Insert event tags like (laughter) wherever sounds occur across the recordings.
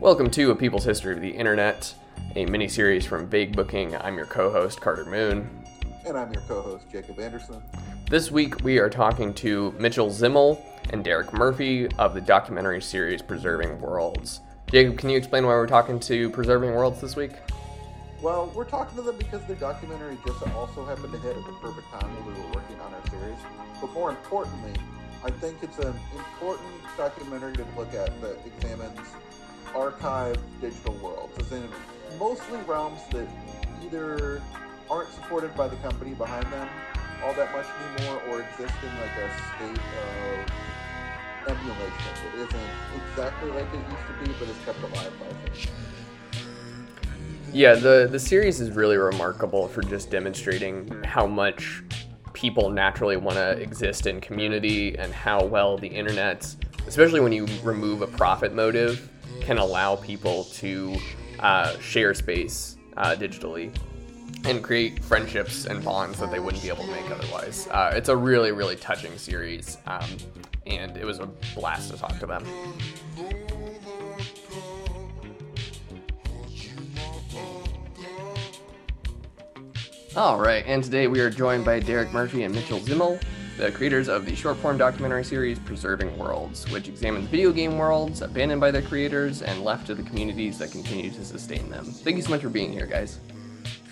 Welcome to A People's History of the Internet, a mini series from Vague Booking. I'm your co host, Carter Moon. And I'm your co host, Jacob Anderson. This week we are talking to Mitchell Zimmel and Derek Murphy of the documentary series Preserving Worlds. Jacob, can you explain why we're talking to Preserving Worlds this week? Well, we're talking to them because their documentary just also happened to hit at the perfect time when we were working on our series. But more importantly, I think it's an important documentary to look at that examines archive digital worlds, as in mostly realms that either aren't supported by the company behind them all that much anymore or exist in like a state of emulation It isn't exactly like it used to be but it's kept alive by things. Yeah, the, the series is really remarkable for just demonstrating how much people naturally want to exist in community and how well the internet, especially when you remove a profit motive, can allow people to uh, share space uh, digitally and create friendships and bonds that they wouldn't be able to make otherwise. Uh, it's a really, really touching series, um, and it was a blast to talk to them. All right, and today we are joined by Derek Murphy and Mitchell Zimmel, the creators of the short form documentary series Preserving Worlds, which examines video game worlds abandoned by their creators and left to the communities that continue to sustain them. Thank you so much for being here, guys.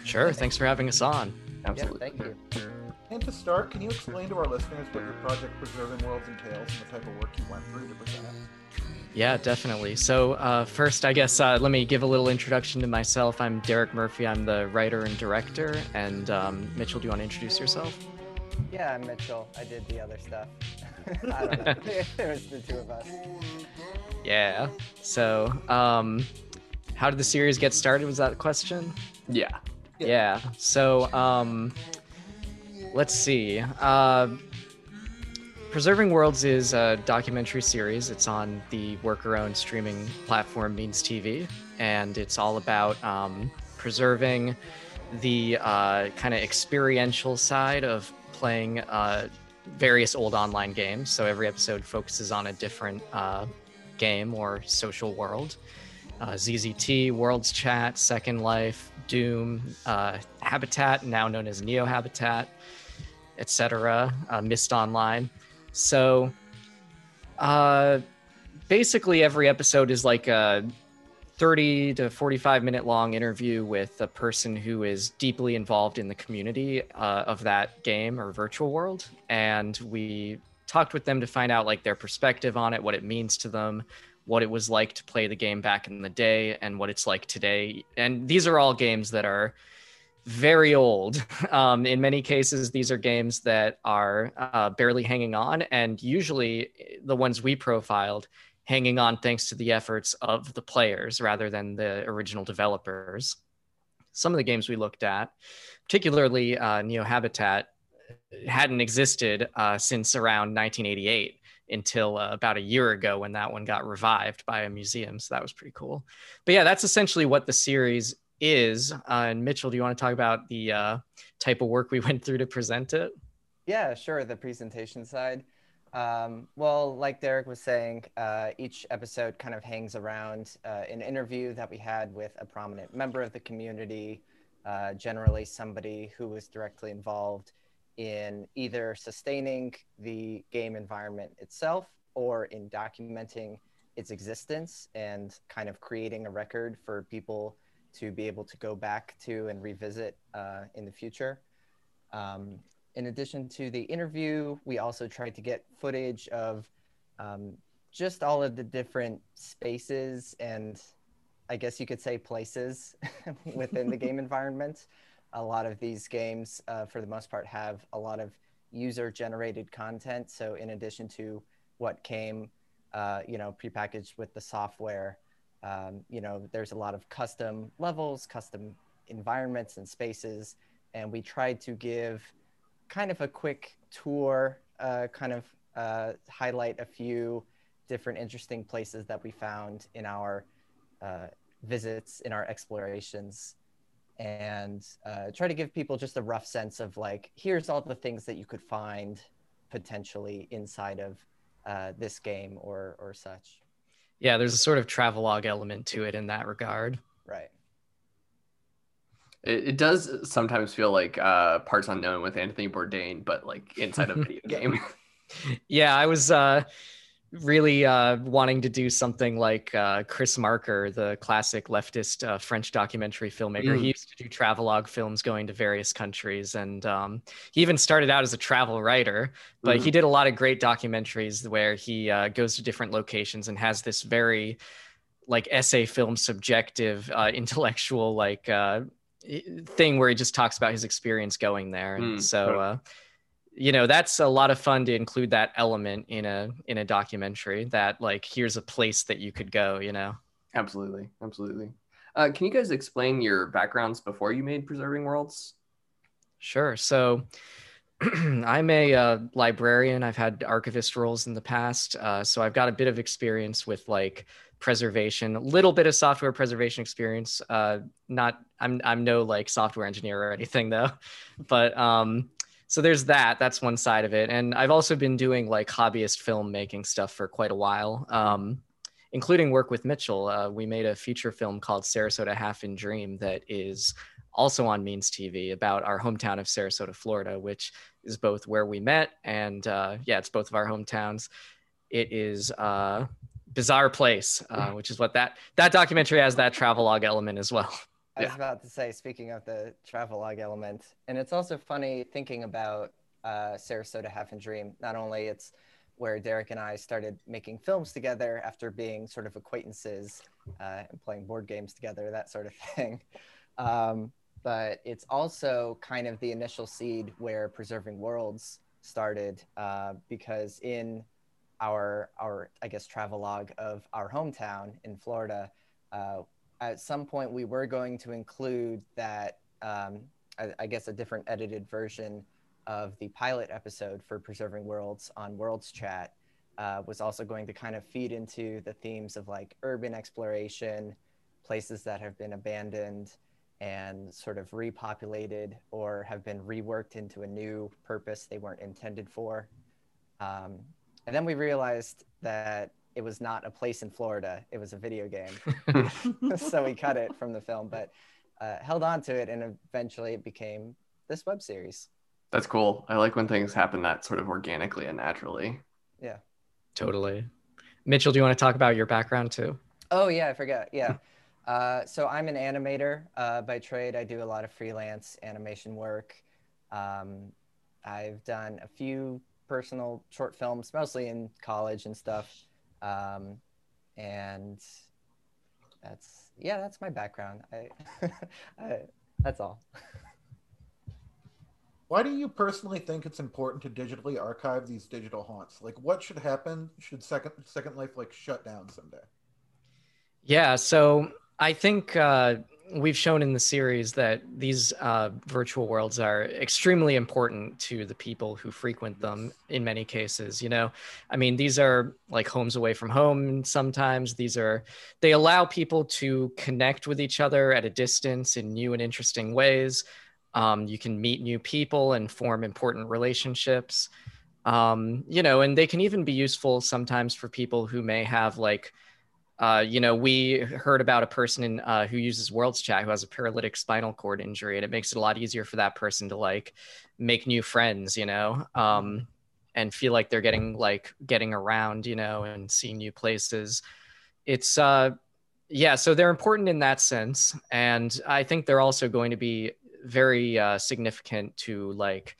Sure, thanks for having us on. Absolutely. Yeah, thank you. And to start, can you explain to our listeners what your project Preserving Worlds entails and the type of work you went through to present it? Yeah, definitely. So, uh, first, I guess uh, let me give a little introduction to myself. I'm Derek Murphy. I'm the writer and director. And um, Mitchell, do you want to introduce yourself? Yeah, I'm Mitchell. I did the other stuff. (laughs) I don't know. (laughs) it was the two of us. Yeah. So, um, how did the series get started? Was that the question? Yeah. Yeah. yeah. So, um, let's see. Uh, Preserving Worlds is a documentary series. It's on the worker owned streaming platform Means TV, and it's all about um, preserving the uh, kind of experiential side of playing uh, various old online games. So every episode focuses on a different uh, game or social world. Uh, ZZT, Worlds Chat, Second Life, Doom, uh, Habitat, now known as Neo Habitat, etc. Uh, Myst Online. So, basically, every episode is like a 30 to 45 minute long interview with a person who is deeply involved in the community uh, of that game or virtual world. And we talked with them to find out like their perspective on it, what it means to them, what it was like to play the game back in the day, and what it's like today. And these are all games that are very old. (laughs) Um, in many cases, these are games that are uh, barely hanging on, and usually the ones we profiled hanging on thanks to the efforts of the players rather than the original developers. Some of the games we looked at, particularly uh, Neo Habitat, hadn't existed uh, since around 1988 until uh, about a year ago when that one got revived by a museum. So that was pretty cool. But yeah, that's essentially what the series is. Uh, and Mitchell, do you want to talk about the uh, type of work we (laughs) went through to present it? Yeah, sure. The presentation side. Um, well, like Derek was saying, uh, each episode kind of hangs around uh, an interview that we had with a prominent member of the community, uh, generally somebody who was directly involved in either sustaining the game environment itself or in documenting its existence and kind of creating a record for people to be able to go back to and revisit uh, in the future. Um, in addition to the interview, we also tried to get footage of um, just all of the different spaces and I guess you could say places (laughs) within the game (laughs) environment. A lot of these games, uh, for the most part, have a lot of user generated content. So, in addition to what came, uh, you know, prepackaged with the software, um, you know, there's a lot of custom levels, custom environments and spaces. And we tried to give kind of a quick tour, uh, kind of uh, highlight a few different interesting places that we found in our uh, visits, in our explorations, and uh, try to give people just a rough sense of like, here's all the things that you could find potentially inside of uh, this game or or such. Yeah, there's a sort of travelogue element to it in that regard. Right. It, it does sometimes feel like uh, Parts Unknown with Anthony Bourdain, but like inside a (laughs) video game. (laughs) yeah, I was uh, really uh, wanting to do something like uh, Chris Marker, the classic leftist uh, French documentary filmmaker. Mm. He used to do travelogue films going to various countries, and um, he even started out as a travel writer. But Mhm. he did a lot of great documentaries where he uh, goes to different locations and has this very like essay film subjective uh, (laughs) intellectual like uh, thing where he just talks about his experience going there and Mm, so totally. uh, you know that's a lot of fun to include that element in a in a documentary that like here's a place that you could go you know absolutely, absolutely. Uh, can you guys explain your backgrounds before you made Preserving Worlds? Sure. So (clears throat) I'm a uh, librarian. I've had archivist roles in the past. Uh, so I've got a bit of experience with like preservation, a little bit of software preservation experience. Uh, not, I'm, I'm no like software engineer or anything though. (laughs) But um, so there's that. That's one side of it. And I've also been doing like hobbyist filmmaking stuff for quite a while. Um, including work with Mitchell. Uh, we made a feature film called Sarasota Half in Dream that is also on Means TV about our hometown of Sarasota, Florida, which is both where we met and uh, yeah, it's both of our hometowns. It is a bizarre place, uh, which is what that that documentary has that travelogue element as well. I was Yeah. about to say, speaking of the travelogue element, and it's also funny thinking about uh, Sarasota Half and Dream. Not only it's where Derek and I started making films together after being sort of acquaintances uh, and playing board games together, that sort of (laughs) thing. Um, but it's also kind of the initial seed where Preserving Worlds started uh, because in our our I guess travelogue of our hometown in Florida, uh, at some point we were going to include that um, I, I guess a different edited version of the pilot episode for Preserving Worlds on Worlds Chat uh, was also going to kind of feed into the themes of like urban exploration, places that have been abandoned and sort of repopulated or have been reworked into a new purpose they weren't intended for. Um, and then we realized that it was not a place in Florida, it was a video game. (laughs) (laughs) so we cut it from the film, but uh, held on to it, and eventually it became this web series. That's cool. I like when things happen that sort of organically and naturally. Yeah. Totally. Mitchell, do you want to talk about your background too? Oh yeah, I forgot. Yeah. (laughs) Uh, so I'm an animator uh, by trade. I do a lot of freelance animation work. Um, I've done a few personal short films, mostly in college and stuff. Um, and that's yeah, that's my background. I, (laughs) I that's all. Why do you personally think it's important to digitally archive these digital haunts? Like, what should happen? Should Second Second Life like shut down someday? Yeah, so I think uh, we've shown in the series that these uh, virtual worlds are extremely important to the people who frequent them in many cases. You know, I mean, these are like homes away from home sometimes. These are, they allow people to connect with each other at a distance in new and interesting ways. Um, you can meet new people and form important relationships. Um, you know, and they can even be useful sometimes for people who may have like, uh, you know, we heard about a person in, uh, who uses Worlds Chat who has a paralytic spinal cord injury, and it makes it a lot easier for that person to like make new friends, you know, um, and feel like they're getting like getting around, you know, and seeing new places. It's uh, yeah, so they're important in that sense, and I think they're also going to be very uh, significant to like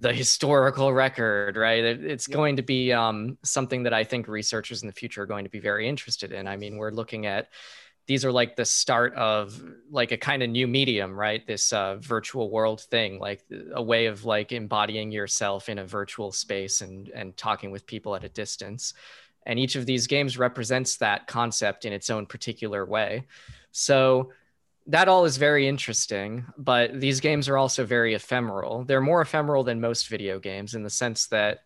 the historical record, right? It, it's Yep. going to be um, something that I think researchers in the future are going to be very interested in. I mean, we're looking at these are like the start of like a kind of new medium, right? This uh, virtual world thing, like a way of like embodying yourself in a virtual space and and talking with people at a distance. And each of these games represents that concept in its own particular way. So that all is very interesting, but these games are also very ephemeral. They're more ephemeral than most video games in the sense that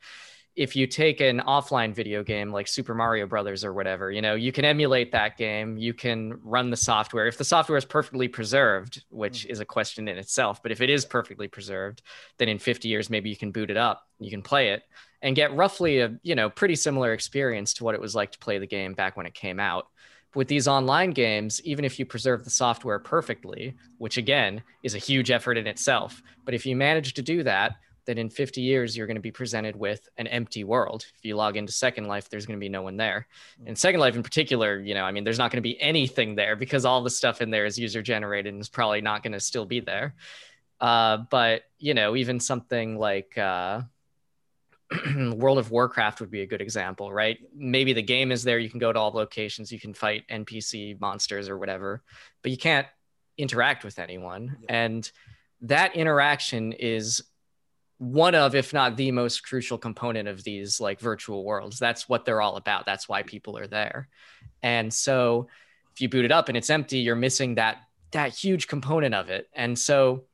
if you take an offline video game like Super Mario Brothers or whatever, you know, you can emulate that game, you can run the software. If the software is perfectly preserved, which mm. is a question in itself, but if it is perfectly preserved, then in 50 years maybe you can boot it up, you can play it, and get roughly a you know pretty similar experience to what it was like to play the game back when it came out with these online games, even if you preserve the software perfectly, which again is a huge effort in itself, but if you manage to do that, then in 50 years you're going to be presented with an empty world. If you log into Second Life, there's going to be no one there. In Second Life in particular, you know, I mean, there's not going to be anything there because all the stuff in there is user generated and is probably not going to still be there. Uh, but you know, even something like uh, (clears throat) World of Warcraft would be a good example, right? Maybe the game is there, you can go to all locations, you can fight NPC monsters or whatever, but you can't interact with anyone. Yeah. And that interaction is one of, if not the most crucial component of these like virtual worlds. That's what they're all about. That's why people are there. And so if you boot it up and it's empty, you're missing that that huge component of it. And so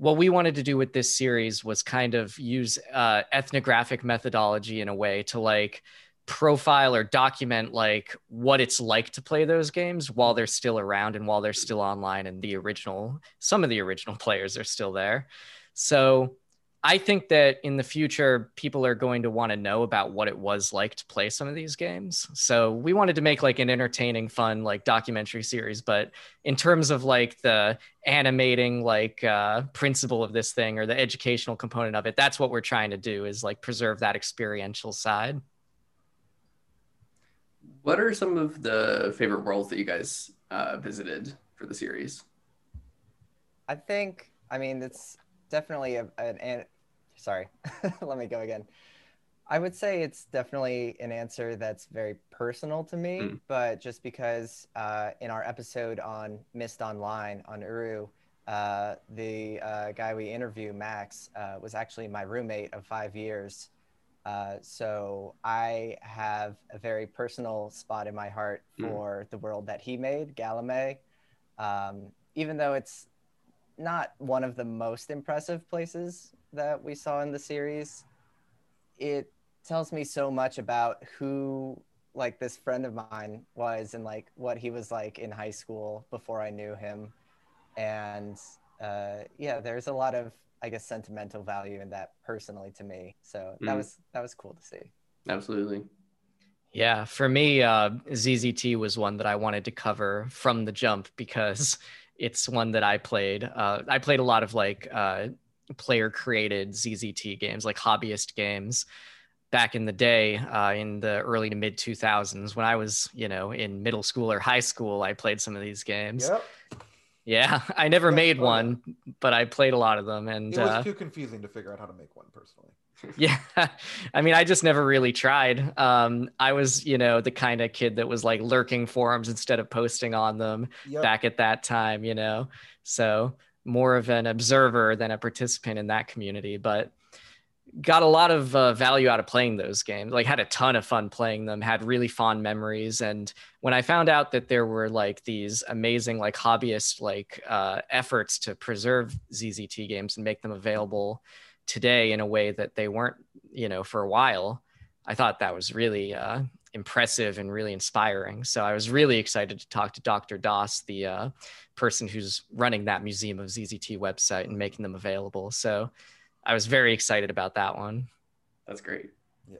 what we wanted to do with this series was kind of use uh, ethnographic methodology in a way to like profile or document like what it's like to play those games while they're still around and while they're still online and the original some of the original (laughs) players are still there. So I think that in the future, people are going to want to know about what it was like to play some of these games. So we wanted to make like an entertaining, fun, like documentary series. But in terms of like the animating, like uh, principle of this thing or the educational component of it, that's what we're trying to do is like preserve that experiential side. What are some of the favorite worlds that you guys uh, visited for the series? I think, I mean, it's definitely a, an, an sorry, (laughs) let me go again. I would say it's definitely an answer that's very personal to me, mm. but just because uh, in our episode on Myst Online on Uru, uh, the uh, guy we interview, Max, uh, was actually my roommate of five years. Uh, so I have a very personal spot in my heart mm. for mm. the world that he made, Galamay. Um, even though it's not one of the most impressive places that we saw in the series, it tells me so much about who like this friend of mine was and like what he was like in high school before I knew him. And uh, yeah, there's a lot of I guess sentimental value in that personally to me. So that mm. was that was cool to see. Absolutely. Yeah, for me, uh, ZZT was one that I wanted to cover from the jump because it's one that I played. Uh, I played a lot of like uh, player created ZZT games, like hobbyist games back in the day uh, in the early to mid 2000s when I was, you know, in middle school or high school. I played some of these games. Yep. Yeah, I never made one, but I played a lot of them, and it was uh, too confusing to figure out how to make one personally. (laughs) yeah, (laughs) I mean, I just never really tried. Um, I was, you know, the kind of kid that was like lurking forums instead of posting on them yep. back at that time, you know. So more of an observer than a participant in that community, but got a lot of uh, value out of playing those games like had a ton of fun playing them had really fond memories and when i found out that there were like these amazing like hobbyist like uh, efforts to preserve zzt games and make them available today in a way that they weren't you know for a while i thought that was really uh, impressive and really inspiring. So I was really excited to talk to Dr. Dos, the uh, person who's running that Museum of ZZT website and making them available. So I was very excited about that one. That's great. Yeah.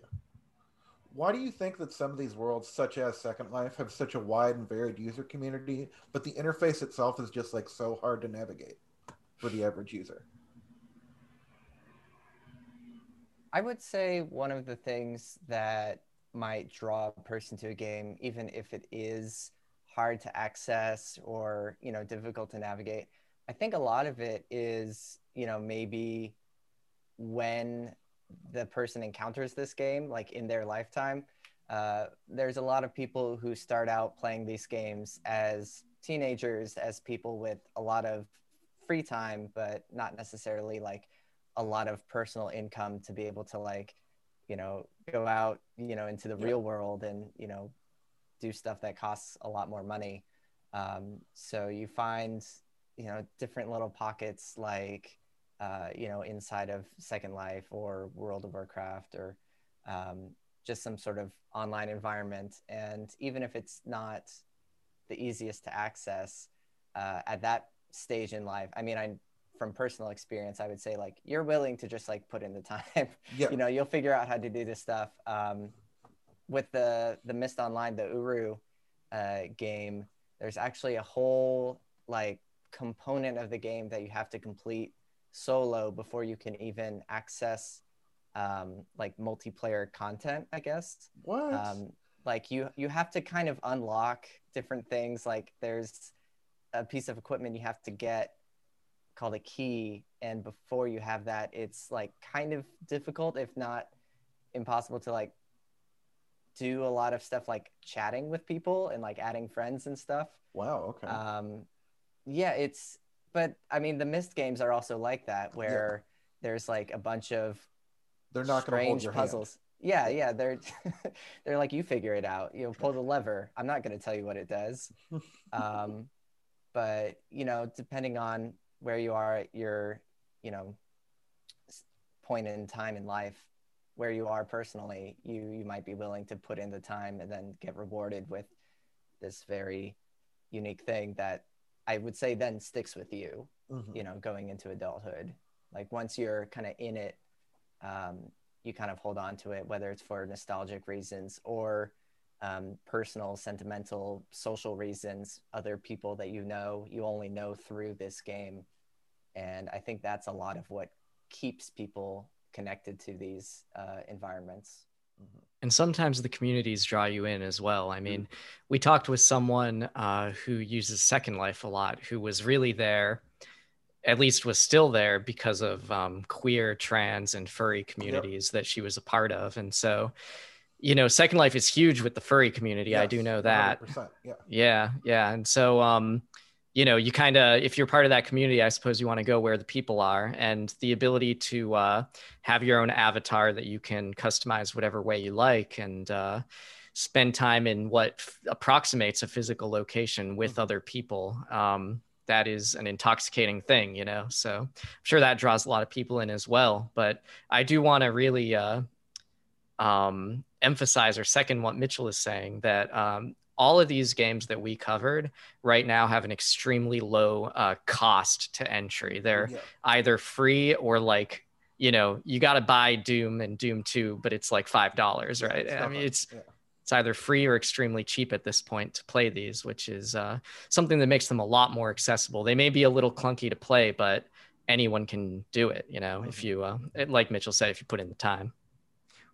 Why do you think that some of these worlds, such as Second Life, have such a wide and varied user community, but the interface itself is just like so hard to navigate for the average user? I would say one of the things that might draw a person to a game, even if it is hard to access or you know difficult to navigate. I think a lot of it is you know maybe when the person encounters this game, like in their lifetime. Uh, there's a lot of people who start out playing these games as teenagers, as people with a lot of free time, but not necessarily like a lot of personal income to be able to like you know go out you know into the yeah. real world and you know do stuff that costs a lot more money um, so you find you know different little pockets like uh, you know inside of second life or world of warcraft or um, just some sort of online environment and even if it's not the easiest to access uh, at that stage in life i mean i from personal experience, I would say like you're willing to just like put in the (laughs) time. Yeah. you know, you'll figure out how to do this stuff. Um, with the the Myst Online, the Uru uh, game, there's actually a whole like component of the game that you have to complete solo before you can even access um, like multiplayer content. I guess What? um, like you you have to kind of unlock different things like there's a piece of equipment you have to get called a key and before you have that it's like kind of difficult if not impossible to like do a lot of stuff like chatting with people and like adding friends and stuff wow. Okay. um, yeah, it's but I mean the Myst games are also like that where there's like a bunch of They're not going to hold your puzzles. Yeah, yeah, they're (laughs) they're like you figure it out. You know, pull the lever. I'm not going to tell you what it does. (laughs) um, but you know, depending on where you are at your, you know, point in time in life, where you are personally, you you might be willing to put in the time and then get rewarded with this very unique thing that I would say then sticks with you. Mhm. you know going into adulthood like once you're kind of in it um, you kind of hold on to it whether it's for nostalgic reasons or um, personal sentimental social reasons other people that you know you only know through this game and i think that's a lot of what keeps people connected to these uh, environments and sometimes the communities draw you in as well. Mm-hmm. I mean, we talked with someone uh, who uses Second Life a lot, who was really there, at least was still there because of um, queer, trans, and furry communities that she was a part of. And so, you know, Second Life is huge with the furry community. I do know that. Yeah. Yeah, yeah. And so, um, you know, you kind of, if you're part of that community, I suppose you want to go where the people are. And the ability to uh, have your own avatar that you can customize whatever way you like and uh, spend time in what f- approximates a physical location with Mhm. other people. Um, that is an intoxicating thing, you know. So I'm sure that draws a lot of people in as well. But I do want to really uh, um, emphasize or second what Mitchell is saying that um, all of these games that we covered right now have an extremely low uh, cost to entry. They're Yeah. either free or like you know you got to buy Doom and Doom Two, but it's like five dollars, right? I mean, it's yeah. it's either free or extremely cheap at this point to play these, which is uh, something that makes them a lot more accessible. They may be a little clunky to play, but anyone can do it. You know, if Mhm. you uh, like Mitchell said, if you put in the time.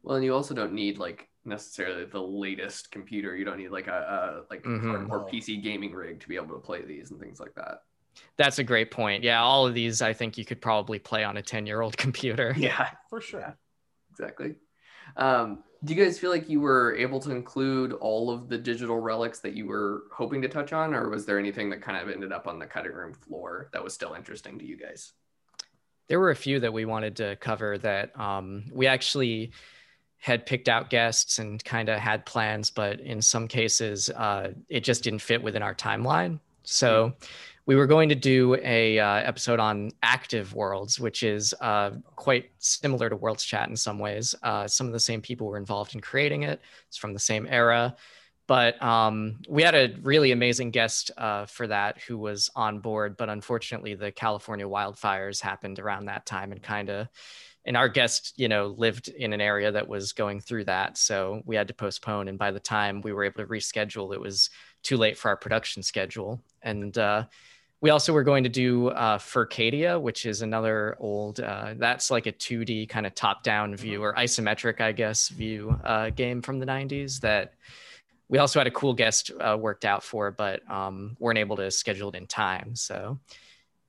Well, and you also don't need like necessarily the latest computer. You don't need like a, a like Mhm. hardcore No. PC gaming rig to be able to play these and things like that. That's a great point. Yeah, all of these I think you could probably play on a ten year old (laughs) computer. Yeah, For sure. Yeah. exactly. Um, do you guys feel like you were able to include all of the digital relics that you were hoping to touch on, or was there anything that kind of ended up on the cutting room floor that was still interesting to you guys? there were a few that we wanted to cover that um, we actually had picked out guests and kind of had plans, but in some cases, uh, it just didn't fit within our timeline. So we were going to do a uh, episode on active worlds, which is uh, quite similar to Worlds Chat in some ways. Uh, some of the same people were involved in creating it. It's from the same era. But um, we had a really amazing guest uh, for that who was on board. But unfortunately, the California wildfires happened around that time and kind of, and our guest, you know, lived in an area that was going through that. So we had to postpone. And by the time we were able to reschedule, it was too late for our production schedule. And uh, we also were going to do uh, Furcadia, which is another old, uh, that's like a 2D kind of top down view or isometric, I guess, view uh, game from the 90s that we also had a cool guest uh, worked out for, but um, weren't able to schedule it in time. So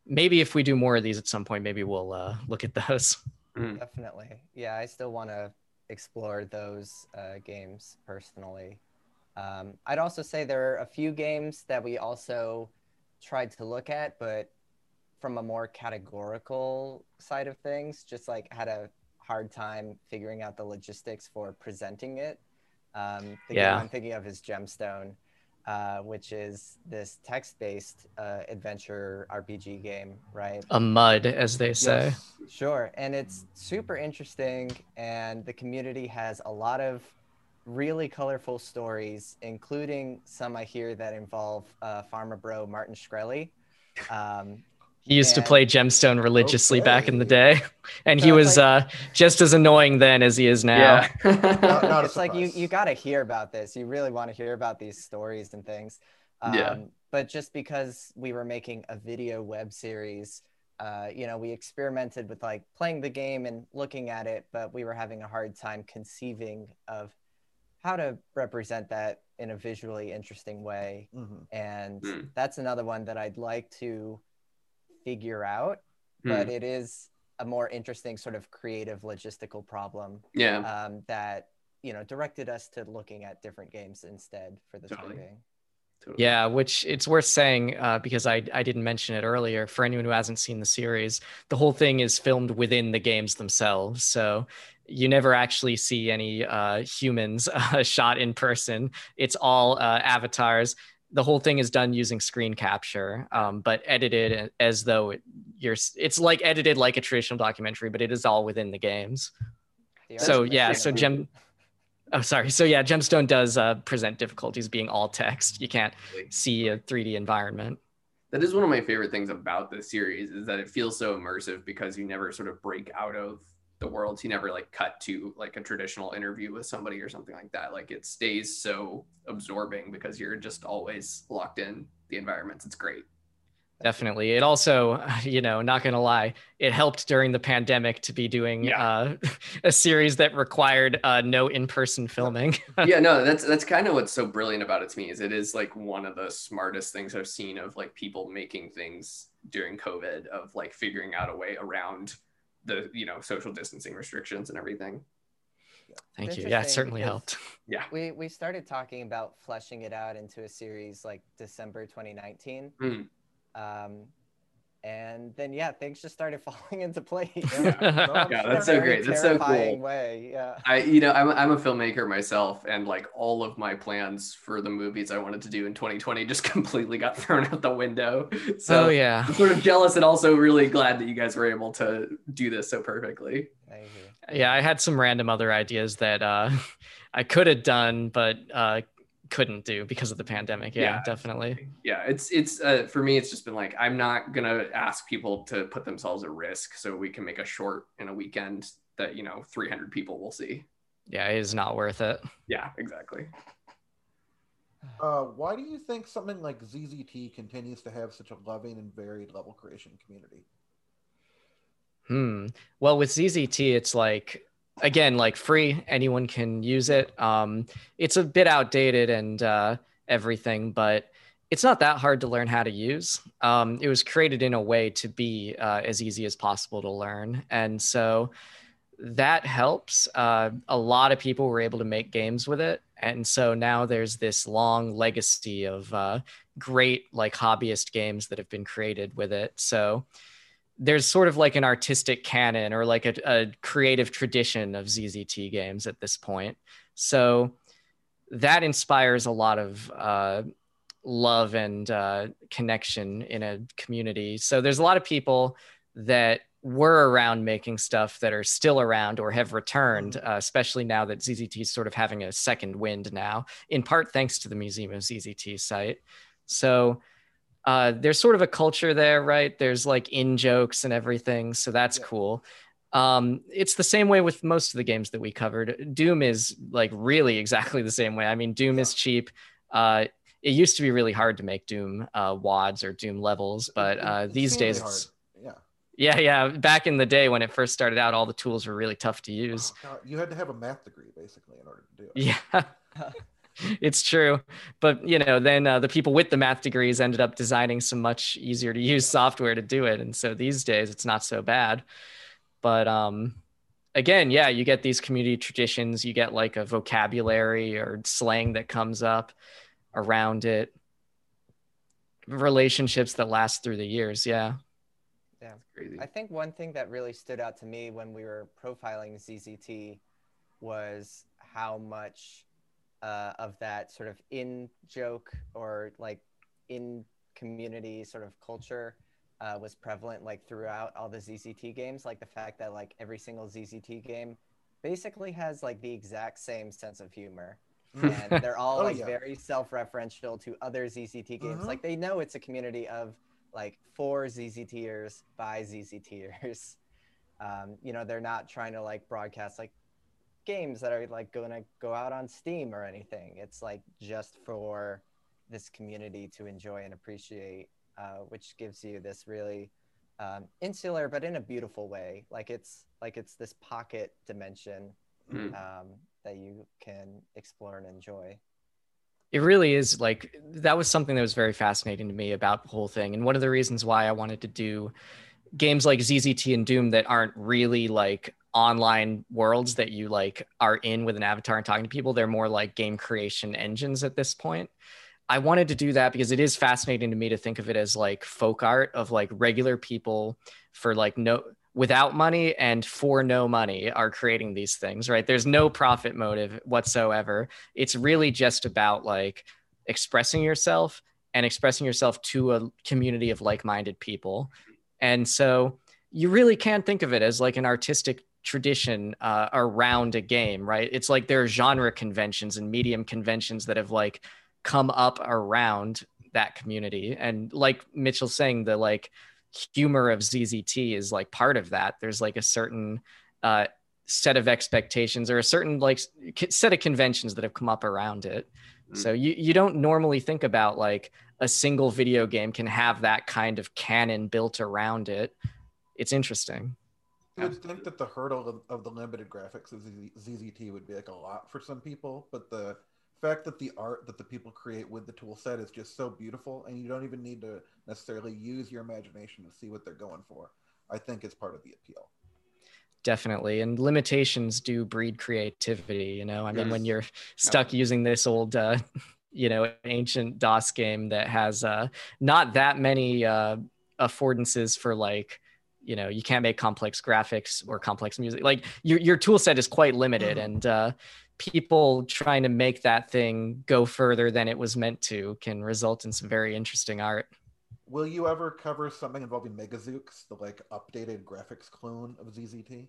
maybe if we do more of these at some point, maybe we'll uh, look at those. (laughs) Definitely. Yeah, I still want to explore those uh, games personally. Um, I'd also say there are a few games that we also tried to look at, but from a more categorical side of things, just like had a hard time figuring out the logistics for presenting it. Um, the Yeah. game I'm thinking of is Gemstone, uh, which is this text-based uh, adventure RPG game, right? A mud, as they say. Yes. Sure. And it's super interesting. And the community has a lot of really colorful stories, including some I hear that involve uh, Pharma Bro Martin Shkreli. Um, He used to play Gemstone religiously back in the day, (laughs) and So he was like- uh, just as annoying then as he is now. Yeah. (laughs) Not, not it's like you you got to hear about this. You really want to hear about these stories and things. Um, Yeah. But just because we were making a video web series, uh, you know, we experimented with like playing the game and looking at it, but we were having a hard time conceiving of how to represent that in a visually interesting way. Mhm. And Hmm. that's another one that I'd like to figure out, Hmm. but it is a more interesting sort of creative logistical problem yeah. um, that you know directed us to looking at different games instead for the Totally. time being. totally. Yeah, which it's worth saying uh, because I, I didn't mention it earlier. For anyone who hasn't seen the series, the whole thing is filmed within the games themselves. So you never actually see any uh, humans (laughs) uh, shot in person. It's all uh, avatars. The whole thing is done using screen capture, um, but edited as though it, you're. It's like edited like a traditional documentary, but it is all within the games. The So yeah, so Gem. Oh, sorry. So yeah, Gemstone does uh, present difficulties being all text. You can't see a 3D environment. that is one of my favorite things about this series is that it feels so immersive because you never sort of break out of the worlds he never like cut to like a traditional interview with somebody or something like that like it stays so absorbing because you're just always locked in the environments it's great Definitely. It also, (laughs) you know, not gonna lie, it helped during the pandemic to be doing Yeah. uh, (laughs) a series that required uh, no in-person filming. (laughs) yeah no that's that's kind of what's so brilliant about it to me is it is like one of the smartest things i've seen of like people making things during covid of like figuring out a way around the you know social distancing restrictions and everything Thank It's you. Yeah, it certainly helped. yeah We we started talking about fleshing it out into a series like December 2019. Mm. Um, and then yeah, things just started (laughs) falling into place. Yeah, (laughs) that's so great. That's so cool. Way, yeah. I, you know, I'm, I'm a filmmaker myself, and like all of my plans for the movies I wanted to do in 2020 just (laughs) completely got thrown out the window. So oh yeah. I'm sort of jealous and also really glad that you guys were able to do this so perfectly. Yeah, I had some random other ideas that uh, I could have done, but uh, couldn't do because of the pandemic. Yeah, Yeah. definitely. Yeah, it's it's uh, for me. It's just been like I'm not gonna ask people to put themselves at risk so we can make a short in a weekend that you know 300 people will see. Yeah, it is not worth it. Yeah, exactly. Uh, why do you think something like ZZT continues to have such a loving and varied level creation community? Hmm. Well, with ZZT, it's like again, like free. Anyone can use it. Um, it's a bit outdated and uh, everything, but it's not that hard to learn how to use. Um, it was created in a way to be uh, as easy as possible to learn, and so that helps. Uh, a lot of people were able to make games with it, and so now there's this long legacy of uh, great like hobbyist games that have been created with it. So there's sort of like an artistic canon or like a, a creative tradition of ZZT games at this point. So that inspires a lot of uh, love and uh, connection in a community. So there's a lot of people that were around making stuff that are still around or have returned, uh, especially now that ZZT is sort of having a second wind now, in part thanks to the Museum of ZZT site. So uh, there's sort of a culture there, right? There's like in jokes and everything, so that's Yeah. cool. Um, it's the same way with most of the games that we covered. Doom is like really (laughs) exactly the same way. I mean, Doom is cheap. Uh, it used to be really hard to make Doom uh, wads or Doom levels, but uh, these days, hard. it's, Yeah. yeah, yeah. Back in the day when it first started out, all the tools were really tough to use. Oh, you had to have a math degree basically in order to do it. Yeah. (laughs) it's true. But, you know, then uh, the people with the math degrees ended up designing some much easier to use (laughs) software to do it. And so these days it's not so bad. But um, again, yeah, you get these community traditions, you get like a vocabulary or slang that comes up around it, relationships that last through the years. Yeah. Yeah. It's crazy. I think one thing that really stood out to me when we were profiling ZZT was how much uh, of that sort of in joke or like in community sort of culture uh, was prevalent like throughout all the ZZT games. Like the fact that like every single ZZT game basically has like the exact same sense of humor. and (laughs) they're all Oh, like yeah. very self-referential to other ZZT games. Mhm. Like they know it's a community of like for ZZTers by ZZTers. (laughs) Um, you know, they're not trying to like broadcast like games that are like going to go out on Steam or anything. It's like just for this community to enjoy and appreciate, uh, which gives you this really um, insular, but in a beautiful way. Like it's like it's this pocket dimension Hmm. um, that you can explore and enjoy. it really is like that was something that was very fascinating to me about the whole thing and one of the reasons why i wanted to do games like zzt and doom that aren't really like online worlds that you like are in with an avatar and talking to people they're more like game creation engines at this point. I wanted to do that because it is fascinating to me to think of it as like folk art of like regular people for like no without money and for no money are creating these things right? There's no profit motive whatsoever. It's really just about like expressing yourself and expressing yourself to a community of like-minded people. And so you really can think of it as like an artistic tradition uh, around a game right it's like there are genre conventions and medium conventions that have like come up around that community and like mitchell's saying the like humor of ZZT is like part of that. There's like a certain uh, set of expectations or a certain like set of conventions that have come up around it. Mm. So you you don't normally think about like a single video game can have that kind of canon built around it. It's interesting. You would think that the hurdle of, of the limited graphics of ZZ, ZZT would be like a lot for some people, but the fact that the art that the people create with the tool set is just so beautiful, and you don't even need to necessarily use your imagination to see what they're going for, I think is part of the appeal. Definitely. And limitations do breed creativity, you know. I mean, when you're stuck using this old uh (laughs) you know, ancient DOS game that has uh not that many uh affordances for like you know you can't make complex graphics or complex music like your, your tool set is quite limited and uh people trying to make that thing go further than it was meant to can result in some very interesting art Will you ever cover something involving MegaZeux, the like updated graphics clone of ZZT?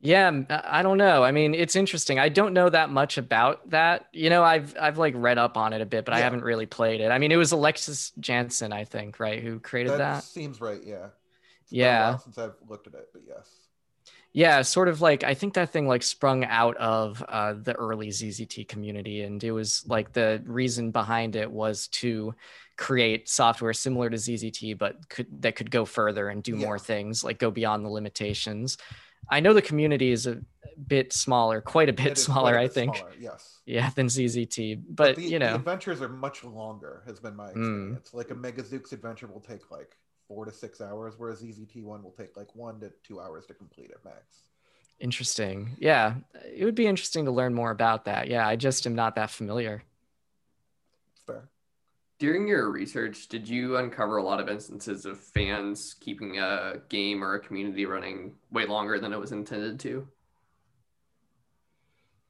Yeah, I don't know. I mean, it's interesting. I don't know that much about that. You know, I've I've like read up on it a bit, but I haven't really played it. I mean, it was Alexis Janson, I think, right, who created That, that. seems right. Yeah. It's Yeah. since I've looked at it, but yes. Yeah, sort of like I think that thing like sprung out of uh, the early ZZT community, and it was like the reason behind it was to create software similar to ZZT, but could that could go further and do Yeah. more things, like go beyond the limitations. I know the community is a bit smaller, quite a bit smaller, a I bit think. smaller, yes. Yeah, than ZZT, but, the, you know, adventures are much longer. Has been my Mm. experience. Like a MegaZeux adventure will take like four to six hours, whereas ZZT one will take like one to two hours to complete at max. interesting. Yeah, it would be interesting to learn more about that. Yeah, I just am not that familiar. Fair. During your research, did you uncover a lot of instances of fans keeping a game or a community running way longer than it was intended to?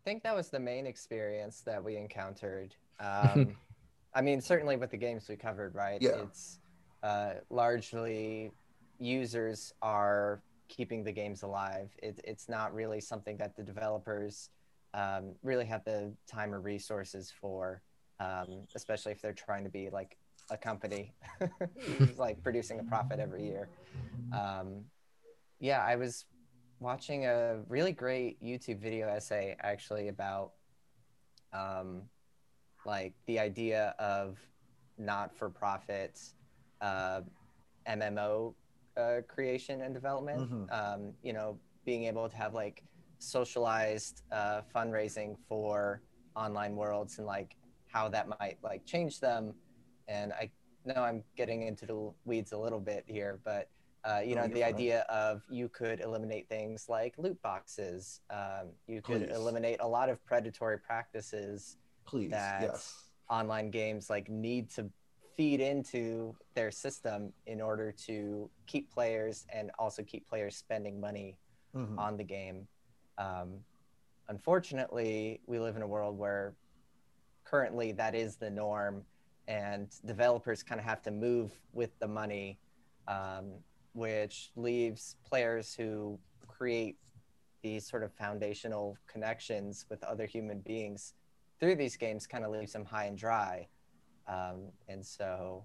I think that was the main experience that we encountered. Um, (laughs) I mean, certainly with the games we covered, right? Yeah. It's uh, largely users are keeping the games alive. It, it's not really something that the developers um, really have the time or resources for, um, especially if they're trying to be like a company (laughs) like producing a profit every year. Um, yeah, I was watching a really great YouTube video essay actually about um, like the idea of not for profit uh, MMO uh, creation and development. Mhm. Um, you know, being able to have like socialized uh, fundraising for online worlds and like how that might like change them. And I know I'm getting into the weeds a little bit here, but uh, you No, know, the idea of you could eliminate things like loot boxes. Um, you could Please. eliminate a lot of predatory practices Please. That- Yes. online games like need to feed into their system in order to keep players and also keep players spending money Mhm. on the game. Um, unfortunately, we live in a world where currently that is the norm, and developers kind of have to move with the money, um, which leaves players who create these sort of foundational connections with other human beings through these games kind of leaves them high and dry. Um, and so,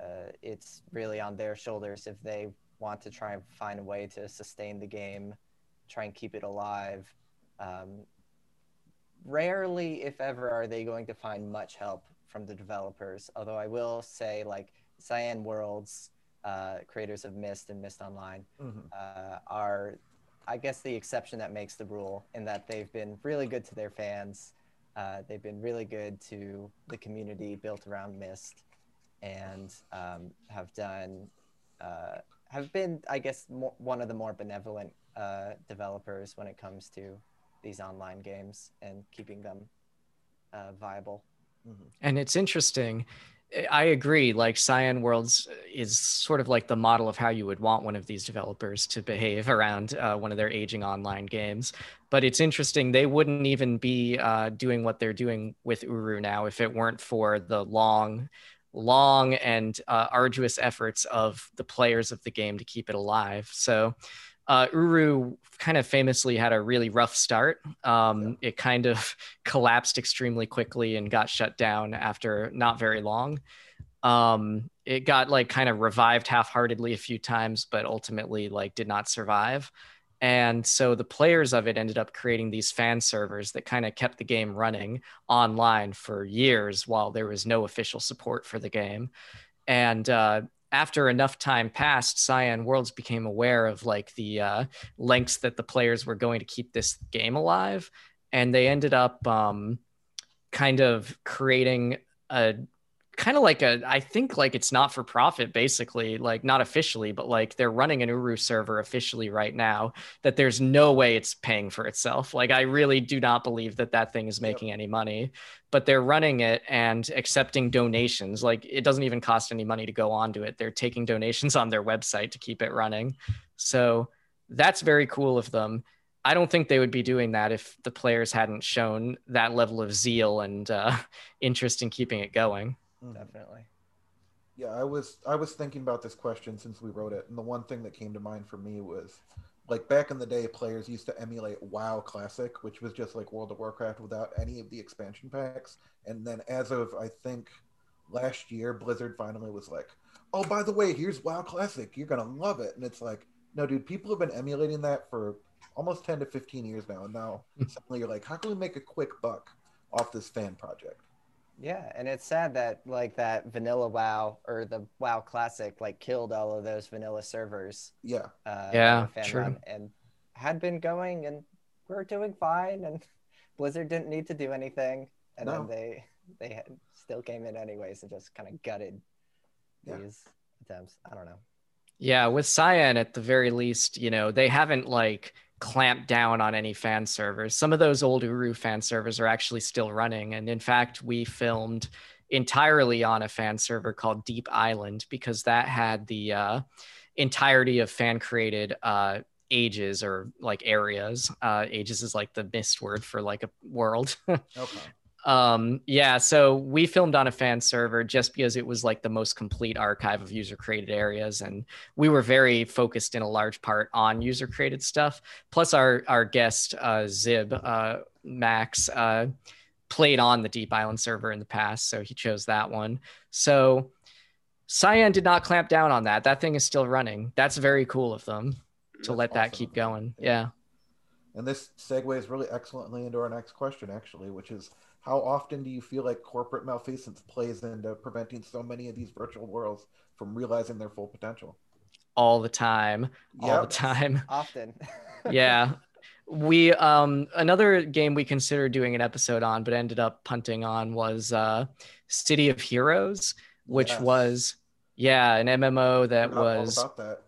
uh, it's really on their shoulders if they want to try and find a way to sustain the game, try and keep it alive. Um, rarely, if ever, are they going to find much help from the developers. Although I will say, like Cyan Worlds, uh, creators of Myst and Myst Online, Mhm. uh, are, I guess, the exception that makes the rule in that they've been really good to their fans. Uh, they've been really good to the community built around Myst, and um, have done uh, have been, I guess, mo- one of the more benevolent uh, developers when it comes to these online games and keeping them uh, viable. And it's interesting. I agree. Like Cyan Worlds is sort of like the model of how you would want one of these developers to behave around uh, one of their aging online games. But it's interesting. They wouldn't even be uh, doing what they're doing with Uru now if it weren't for the long, long and uh, arduous efforts of the players of the game to keep it alive. So uh, Uru kind of famously had a really rough start. Um, It kind of (laughs) collapsed extremely quickly and got shut down after not very long. Um, it got like kind of revived half-heartedly a few times, but ultimately like did not survive. And so the players of it ended up creating these fan servers that kind of kept the game running online for years while there was no official support for the game. And uh, after enough time passed, Cyan Worlds became aware of like the uh, lengths that the players were going to keep this game alive, and they ended up um, kind of creating a kind of like a I think like it's not for profit basically, like not officially, but like they're running an Uru server officially right now that there's no way it's paying for itself. Like I really do not believe that that thing is making any money, but they're running it and accepting donations. Like it doesn't even cost any money to go onto it. They're taking donations on their website to keep it running. So that's very cool of them. I don't think they would be doing that if the players hadn't shown that level of zeal and uh, (laughs) interest in keeping it going. Mhm. Definitely. Yeah, I was I was thinking about this question since we wrote it, and the one thing that came to mind for me was like back in the day, players used to emulate WoW Classic, which was just like World of Warcraft without any of the expansion packs. And then as of I think last year, Blizzard finally was like, "Oh, by the way, here's WoW Classic. You're gonna love it." And it's like, no, dude, people have been emulating that for almost ten to fifteen years now, and now suddenly you're like, how can we make a quick buck off this fan project? Yeah, and it's sad that like that vanilla WoW or the WoW Classic like killed all of those vanilla servers. Yeah, Uh, Yeah, on true. run and had been going and we're doing fine and (laughs) Blizzard didn't need to do anything and No. then they they had, still came in anyways and just kind of gutted Yeah. these attempts. I don't know. Yeah, with Cyan at the very least, you know, they haven't like clamped down on any fan servers. Some of those old Uru fan servers are actually still running. And in fact, we filmed entirely on a fan server called Deep Island because that had the uh, entirety of fan created uh, ages or like areas. Uh, ages is like the Myst word for like a world. (laughs) okay. Um, yeah, so we filmed on a fan server just because it was like the most complete archive of user created areas. And we were very focused in a large part on user created stuff. Plus, our, our guest, uh, Zib, uh, Max, uh, played on the Deep Island server in the past. So he chose that one. So Cyan did not clamp down on that. That thing is still running. That's very cool of them to That's let that keep going. Yeah. Yeah. And this segues really excellently into our next question, actually, which is how often do you feel like corporate malfeasance plays into preventing so many of these virtual worlds from realizing their full potential? All the time. All the time. (laughs) Often. (laughs) yeah we um another game we considered doing an episode on but ended up punting on was uh city of heroes which Yes. was yeah an mmo that was about that.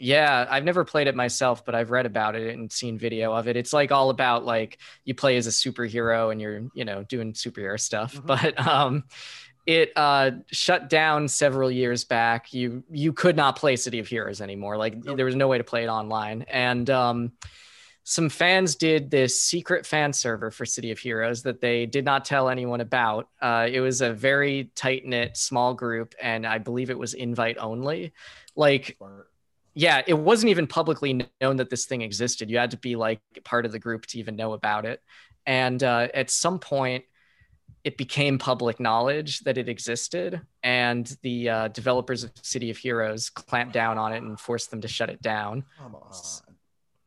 Yeah i've never played it myself but i've read about it and seen video of it it's like all about like you play as a superhero and you're you know doing superhero stuff Mhm. but um it uh shut down several years back you you could not play city of heroes anymore like Nope. there was no way to play it online and um some fans did this secret fan server for City of Heroes that they did not tell anyone about. Uh, it was a very tight knit, small group, and I believe it was invite only. Like, Smart. Yeah, it wasn't even publicly known that this thing existed. You had to be like part of the group to even know about it. And uh, at some point, it became public knowledge that it existed, and the uh, developers of City of Heroes clamped down on it and forced them to shut it down. Come on.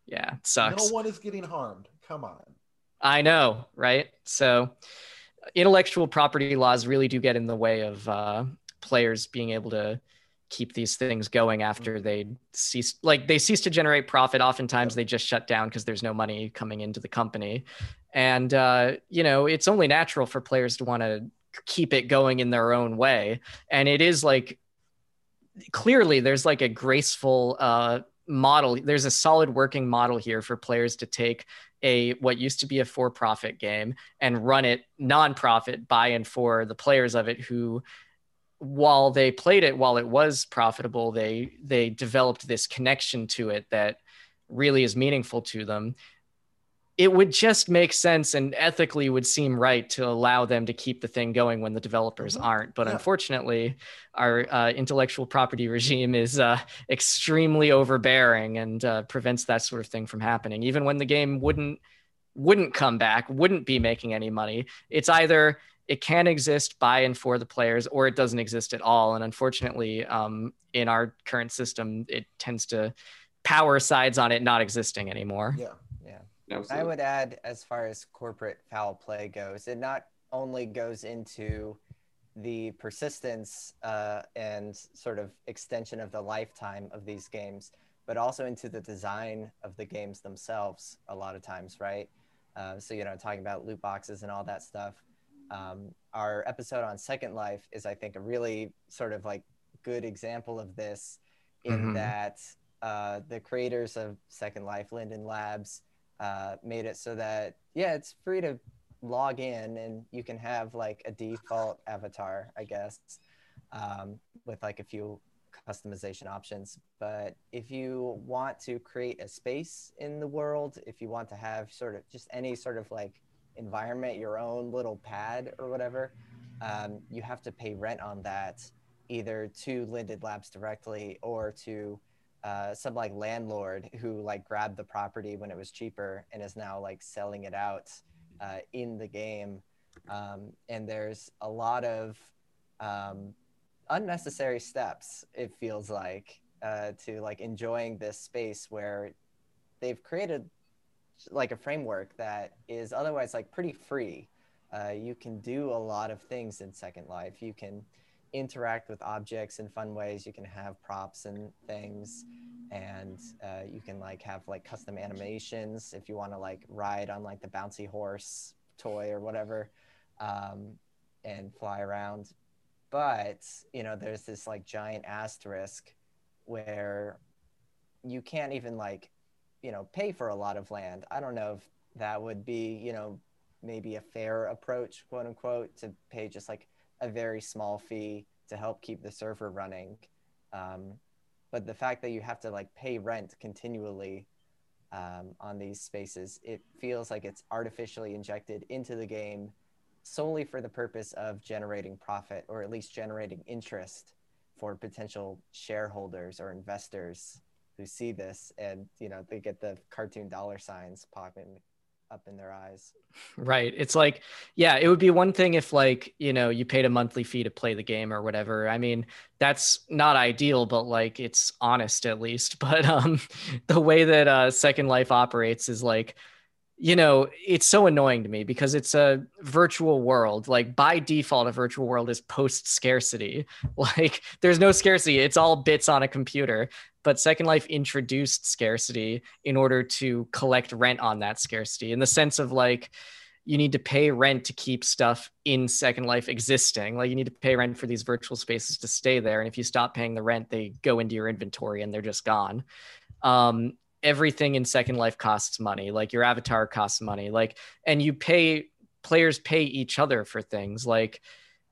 Yeah, it sucks. No one is getting harmed. Come on. I know, right? So, intellectual property laws really do get in the way of uh, players being able to keep these things going after they cease like they cease to generate profit. Oftentimes they just shut down because there's no money coming into the company. And uh, you know it's only natural for players to want to keep it going in their own way. And it is like clearly there's like a graceful uh, model. There's a solid working model here for players to take a what used to be a for-profit game and run it non-profit by and for the players of it who while they played it while it was profitable they they developed this connection to it that really is meaningful to them it would just make sense and ethically would seem right to allow them to keep the thing going when the developers Mhm. aren't but Yeah. unfortunately our uh, intellectual property regime is uh, extremely overbearing and uh, prevents that sort of thing from happening even when the game wouldn't wouldn't come back wouldn't be making any money it's either it can exist by and for the players or it doesn't exist at all and unfortunately um, in our current system it tends to power sides on it not existing anymore Yeah. Yeah. I would add, as far as corporate foul play goes, it not only goes into the persistence uh, and sort of extension of the lifetime of these games, but also into the design of the games themselves. A lot of times, right? Uh, so you know, talking about loot boxes and all that stuff. Um, our episode on Second Life is, I think, a really sort of like good example of this, in Mhm. that uh, the creators of Second Life, Linden Labs, uh, made it so that yeah, it's free to log in and you can have like a default avatar, I guess, um, with like a few customization options. But if you want to create a space in the world, if you want to have sort of just any sort of like environment, your own little pad or whatever, um, you have to pay rent on that either to Linden Labs directly or to uh, some like landlord who like grabbed the property when it was cheaper and is now like selling it out uh, in the game. Um, and there's a lot of um, unnecessary steps. It feels like uh, to like enjoying this space where they've created like a framework that is otherwise like pretty free. Uh, you can do a lot of things in Second Life. You can interact with objects in fun ways. You can have props and things, and uh, you can like have like custom animations if you want to like ride on like the bouncy horse toy or whatever, um, and fly around. But you know, there's this like giant asterisk where you can't even like you know pay for a lot of land. I don't know if that would be you know maybe a fair approach, quote unquote, to pay just like a very small fee to help keep the server running. Um, but the fact that you have to like pay rent continually um, on these spaces, it feels like it's artificially injected into the game solely for the purpose of generating profit or at least generating interest for potential shareholders or investors who see this and you know they get the cartoon dollar signs popping up in their eyes. Right. It's like, yeah, it would be one thing if like, you know, you paid a monthly fee to play the game or whatever. I mean, that's not ideal, but like it's honest at least. (laughs) But um the way that uh Second Life operates is like, you know, it's so annoying to me because it's a virtual world. Like by default, a virtual world is post scarcity. (laughs) Like there's no scarcity. It's all bits on a computer. But Second Life introduced scarcity in order to collect rent on that scarcity in the sense of like, you need to pay rent to keep stuff in Second Life existing. Like you need to pay rent for these virtual spaces to stay there. And if you stop paying the rent, they go into your inventory and they're just gone. Um, everything in Second Life costs money. Like your avatar costs money. Like, and you pay players pay each other for things. Like,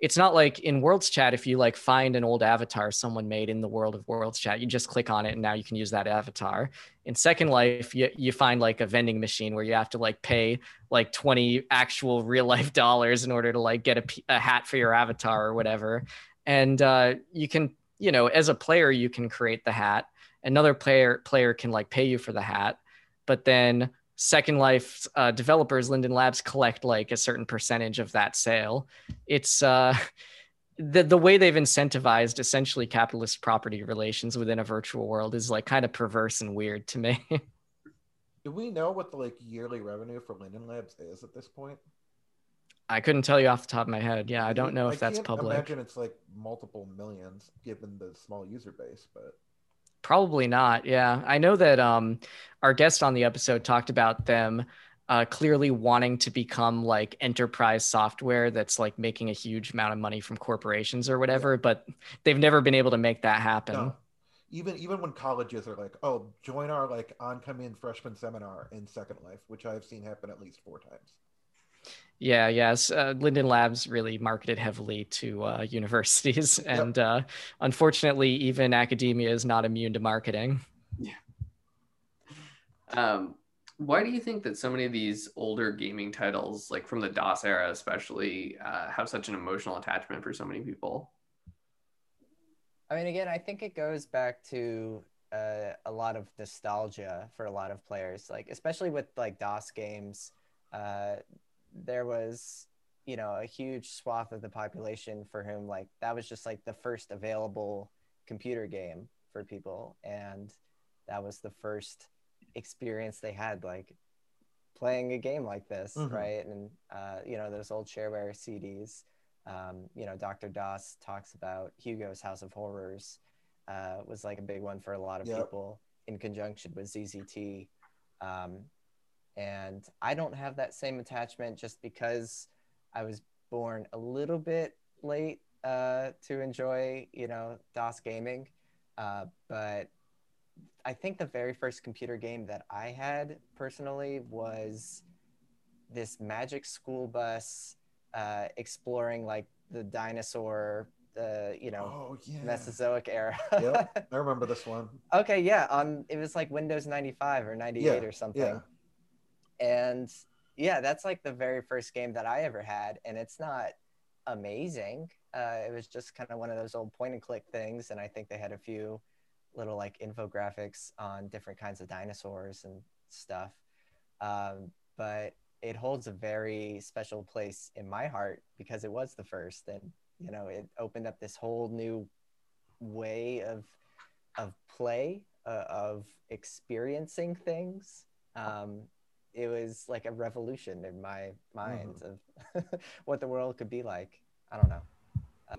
it's not like in Worlds Chat, if you like find an old avatar someone made in the world of Worlds Chat, you just click on it and now you can use that avatar. In Second Life, you, you find like a vending machine where you have to like pay like 20 actual real life (laughs) dollars in order to like get a, a hat for your avatar or whatever. And uh, you can, you know, as a player, you can create the hat. Another player player can like pay you for the hat, but then Second Life uh, developers, Linden Labs, collect like a certain percentage of that sale. It's uh, (laughs) the the way they've incentivized essentially capitalist property relations within a virtual world is like kind of perverse and weird to me. (laughs) Do we know what the like yearly revenue for Linden Labs is at this point? I couldn't tell you off the top of my head. Yeah, I don't know if I that's can't public. Imagine it's like multiple millions given the small user base, but Probably not. Yeah, I know that um, our guest on the episode talked about them uh, clearly wanting to become like enterprise software that's like making a huge amount of money from corporations or whatever, but they've never been able to make that happen. no. Even even when colleges are like, oh, join our like oncoming freshman seminar in Second Life, which I've seen happen at least four times. Yeah, yes. Uh, Linden Labs really marketed heavily to uh, (laughs) universities, and uh, unfortunately, even academia is not immune to marketing. Um, why do you think that so many of these older gaming titles, like from the DOS era especially, uh, have such an emotional attachment for so many people? I mean, again, I think it goes back to uh, a lot of nostalgia for a lot of players, like especially with like DOS games. There was, you know, a huge swath of the population for whom like that was just like the first available computer game for people, and that was the first experience they had like playing a game like this, Mhm. right? And uh, you know, those old shareware CDs. Um, you know, Dr. Doss talks about Hugo's House of Horrors uh, was like a big one for a lot of Yep. people in conjunction with ZZT. Um, and I don't have that same attachment just because I was born a little bit late uh, to enjoy, you know, DOS gaming. Uh, but I think the very first computer game that I had personally was this Magic School Bus uh, exploring like the dinosaur, the you know Oh yeah. Mesozoic era. Yep. I (laughs) remember this one. okay, yeah, on it was like Windows 95 or 98 Yeah, or something. yeah. And yeah, that's like the very first game that I ever had, and it's not amazing. Uh, it was just kind of one of those old point and click things, and I think they had a few little like infographics on different kinds of dinosaurs and stuff. Um, but it holds a very special place in my heart because it was the first, and you know, it opened up this whole new way of of play, uh, of experiencing things. Um, it was like a revolution in my mind of (laughs) what the world could be like. I don't know.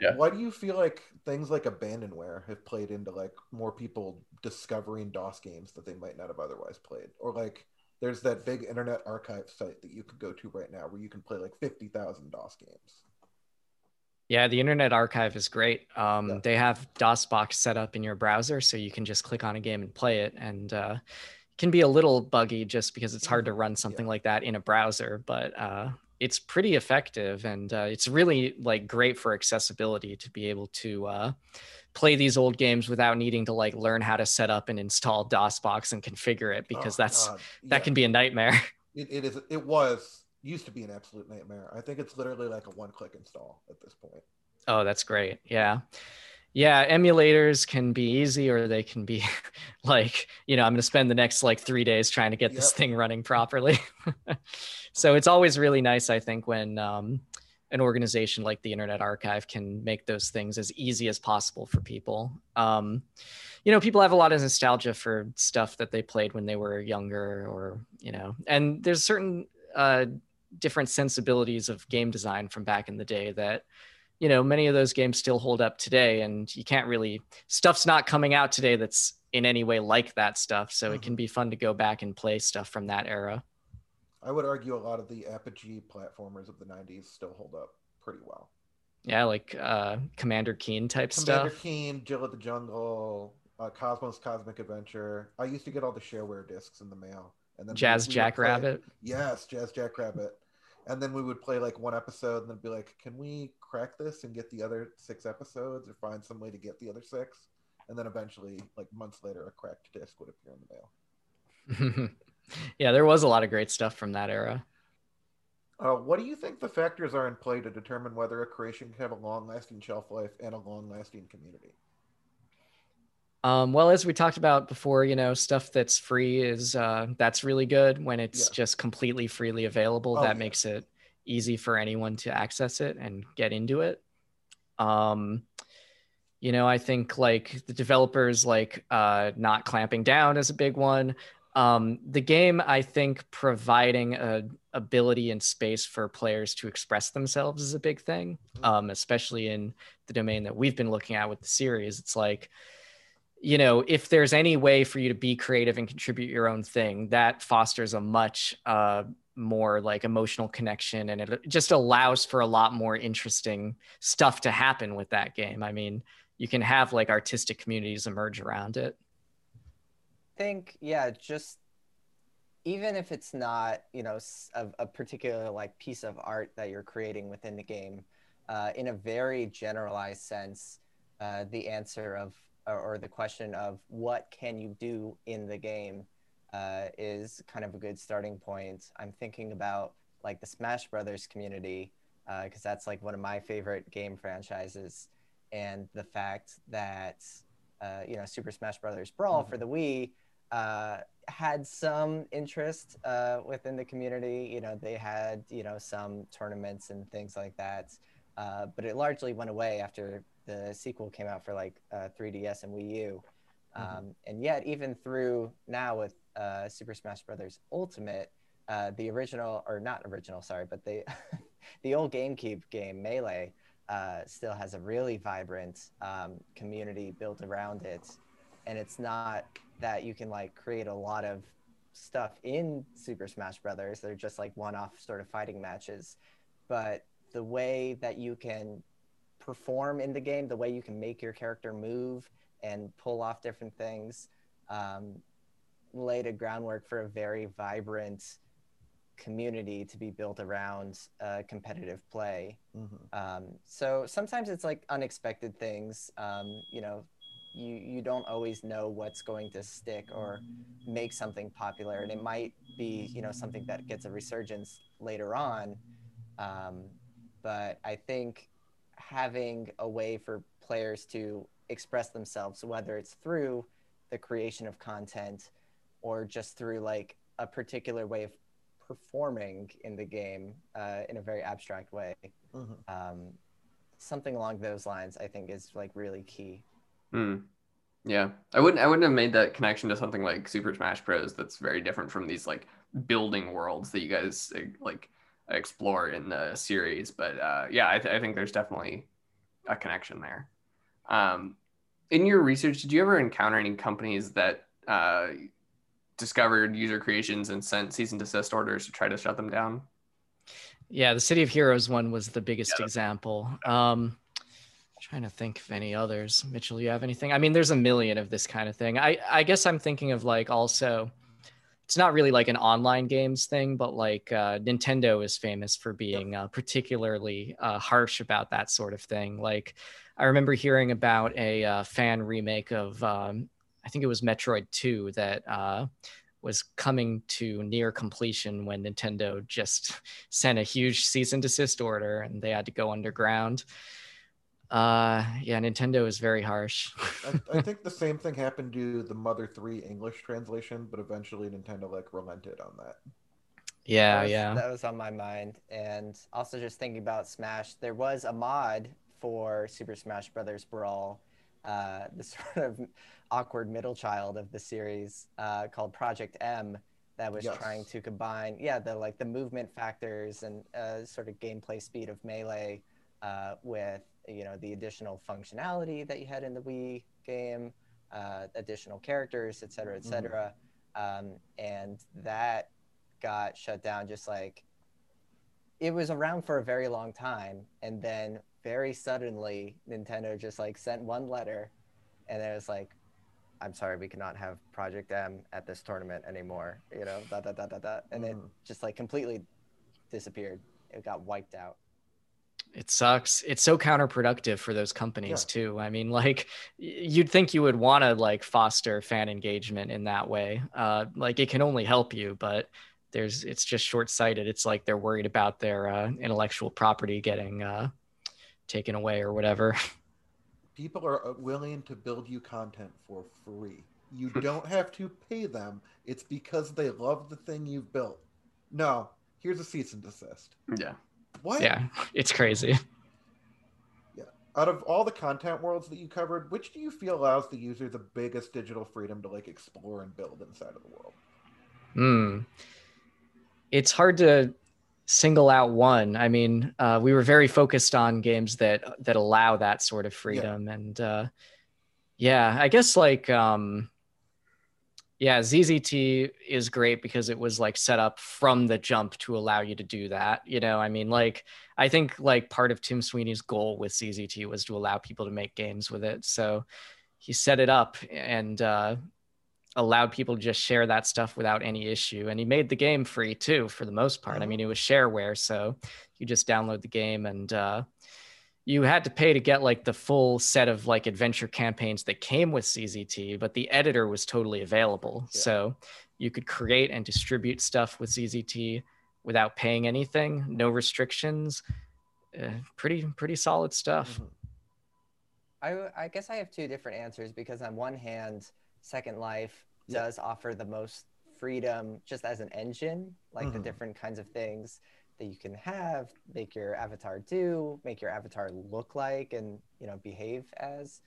Yeah. Why do you feel like things like abandonware have played into like more people discovering DOS games that they might not have otherwise played? Or like there's that big internet archive site that you could go to right now where you can play like 50,000 DOS games. Yeah, the Internet Archive is great. Um, Yeah. They have DOSBox set up in your browser, so you can just click on a game and play it. And uh, it can be a little buggy just because it's hard to run something like that in a browser, but uh, it's pretty effective, and uh, it's really like great for accessibility to be able to uh, play these old games without needing to like learn how to set up and install DOSBox and configure it because Oh, that's God. that Yeah. can be a nightmare. (laughs) It, it is. It was used to be an absolute nightmare. I think it's literally like a one-click install at this point. Oh, that's great. Yeah. Yeah, emulators can be easy or they can be (laughs) like, you know, I'm going to spend the next like 3 days trying to get this thing running properly. (laughs) so it's always really nice I think when um an organization like the Internet Archive can make those things as easy as possible for people. Um you know, people have a lot of nostalgia for stuff that they played when they were younger or, you know, and there's certain uh different sensibilities of game design from back in the day that you know many of those games still hold up today and you can't really stuff's not coming out today that's in any way like that stuff so it can be fun to go back and play stuff from that era I would argue a lot of the Apogee platformers of the 90s still hold up pretty well. yeah like uh commander keen type Commander stuff Commander Keen, Jill of the Jungle, uh, Cosmo's Cosmic Adventure. I used to get all the shareware discs in the mail, and then jazz jackrabbit Yes, Jazz Jackrabbit. And then we would play like one episode, and then be like, "Can we crack this and get the other six episodes, or find some way to get the other six? And then eventually, like months later, a cracked disc would appear in the mail. (laughs) yeah there was a lot of great stuff from that era Uh, what do you think the factors are in play to determine whether a creation can have a long-lasting shelf life and a long-lasting community? Um, well, as we talked about before, you know, stuff that's free is uh, that's really good when it's Yeah. just completely freely available. Oh, that yeah. makes it easy for anyone to access it and get into it. Um, you know, I think like the developers like uh, not clamping down is a big one. Um, the game, I think, providing a ability and space for players to express themselves is a big thing, um, especially in the domain that we've been looking at with the series. It's like, you know, if there's any way for you to be creative and contribute your own thing, that fosters a much uh, more like emotional connection and it just allows for a lot more interesting stuff to happen with that game. I mean, you can have like artistic communities emerge around it. i think yeah just even if it's not you know a particular like piece of art that you're creating within the game uh, in a very generalized sense uh, the answer of or, or the question of what can you do in the game uh, is kind of a good starting point i'm thinking about like the smash brothers community because that's like one of my favorite game franchises and the fact that uh, you know super smash brothers brawl for the wii uh, had some interest uh, within the community. You know, they had you know some tournaments and things like that, uh, but it largely went away after the sequel came out for like uh, 3DS and Wii U. Um, And yet, even through now with uh, Super Smash Brothers Ultimate, uh, the original or not original, sorry, but the (laughs) the old GameCube game Melee uh, still has a really vibrant um, community built around it, and it's not that you can like create a lot of stuff in Super Smash Brothers. They're just like one-off sort of fighting matches, but the way that you can perform in the game, the way you can make your character move and pull off different things, um, laid a groundwork for a very vibrant community to be built around uh, competitive play. Mhm. Um, so sometimes it's like unexpected things. Um, you know, you you don't always know what's going to stick or make something popular, and it might be you know something that gets a resurgence later on. Um, but I think having a way for players to express themselves, whether it's through the creation of content or just through like a particular way of performing in the game uh, in a very abstract way Mhm. um, something along those lines i think is like really key Hmm. Yeah, I wouldn't. I wouldn't have made that connection to something like Super Smash Bros. That's very different from these like building worlds that you guys like explore in the series. But uh, yeah, I, th- I think there's definitely a connection there. Um, in your research, did you ever encounter any companies that uh, discovered user creations and sent cease and desist orders to try to shut them down? Yeah, the City of Heroes one was the biggest Yeah. example. Um, trying to think of any others. Mitchell, you have anything? I mean, there's a million of this kind of thing. I I guess I'm thinking of like also. It's not really like an online games thing, but like uh, Nintendo is famous for being uh, particularly uh, harsh about that sort of thing. Like, I remember hearing about a uh, fan remake of, um, I think it was Metroid 2 that uh, was coming to near completion when Nintendo just (laughs) sent a huge cease and desist order and they had to go underground. Uh, yeah, Nintendo is very harsh. I, I think the same thing happened to the Mother 3 English translation, but eventually Nintendo like relented on that. yeah, that was, yeah. that was on my mind and also just thinking about smash there was a mod for super smash brothers brawl uh, (laughs) the sort of awkward middle child of the series uh, called project m that was Yes. trying to combine yeah the like the movement factors and uh, sort of gameplay speed of melee uh, with you know the additional functionality that you had in the wii game uh, additional characters et cetera et cetera. Um, and that got shut down just like it was around for a very long time. And then very suddenly nintendo just like sent one letter and it was like i'm sorry we cannot have project m at this tournament anymore you know da, da, da, da, da. and it Mhm. just like completely disappeared it got wiped out It sucks. It's so counterproductive for those companies too. I mean, like you'd think you would want to like foster fan engagement in that way. Uh, like it can only help you, but there's it's just short-sighted. It's like they're worried about their uh, intellectual property getting uh, taken away or whatever. (laughs) people are uh, willing to build you content for free. You don't have to pay them. It's because they love the thing you've built. No, here's a cease and desist. Yeah. What? Yeah, it's crazy. Yeah. Out of all the content worlds that you covered, which do you feel allows the user the biggest digital freedom to like explore and build inside of the world? Hmm. It's hard to single out one. I mean, uh, we were very focused on games that that allow that sort of freedom, and uh, yeah, I guess like um, yeah, ZZT is great because it was like set up from the jump to allow you to do that. You know, I mean, like I think like part of Tim Sweeney's goal with ZZT was to allow people to make games with it. So he set it up and uh, allowed people to just share that stuff without any issue. And he made the game free too, for the most part. I mean, it was shareware, so you just download the game and uh, you had to pay to get like the full set of like adventure campaigns that came with ZZT, but the editor was totally available. Yeah. So you could create and distribute stuff with ZZT without paying anything, no restrictions. Uh, pretty pretty solid stuff. Mhm. I, I guess I have two different answers because on one hand, Second Life Yeah. does offer the most freedom just as an engine, like the Mhm. different kinds of things that you can have, make your avatar do, make your avatar look like, and you know behave as.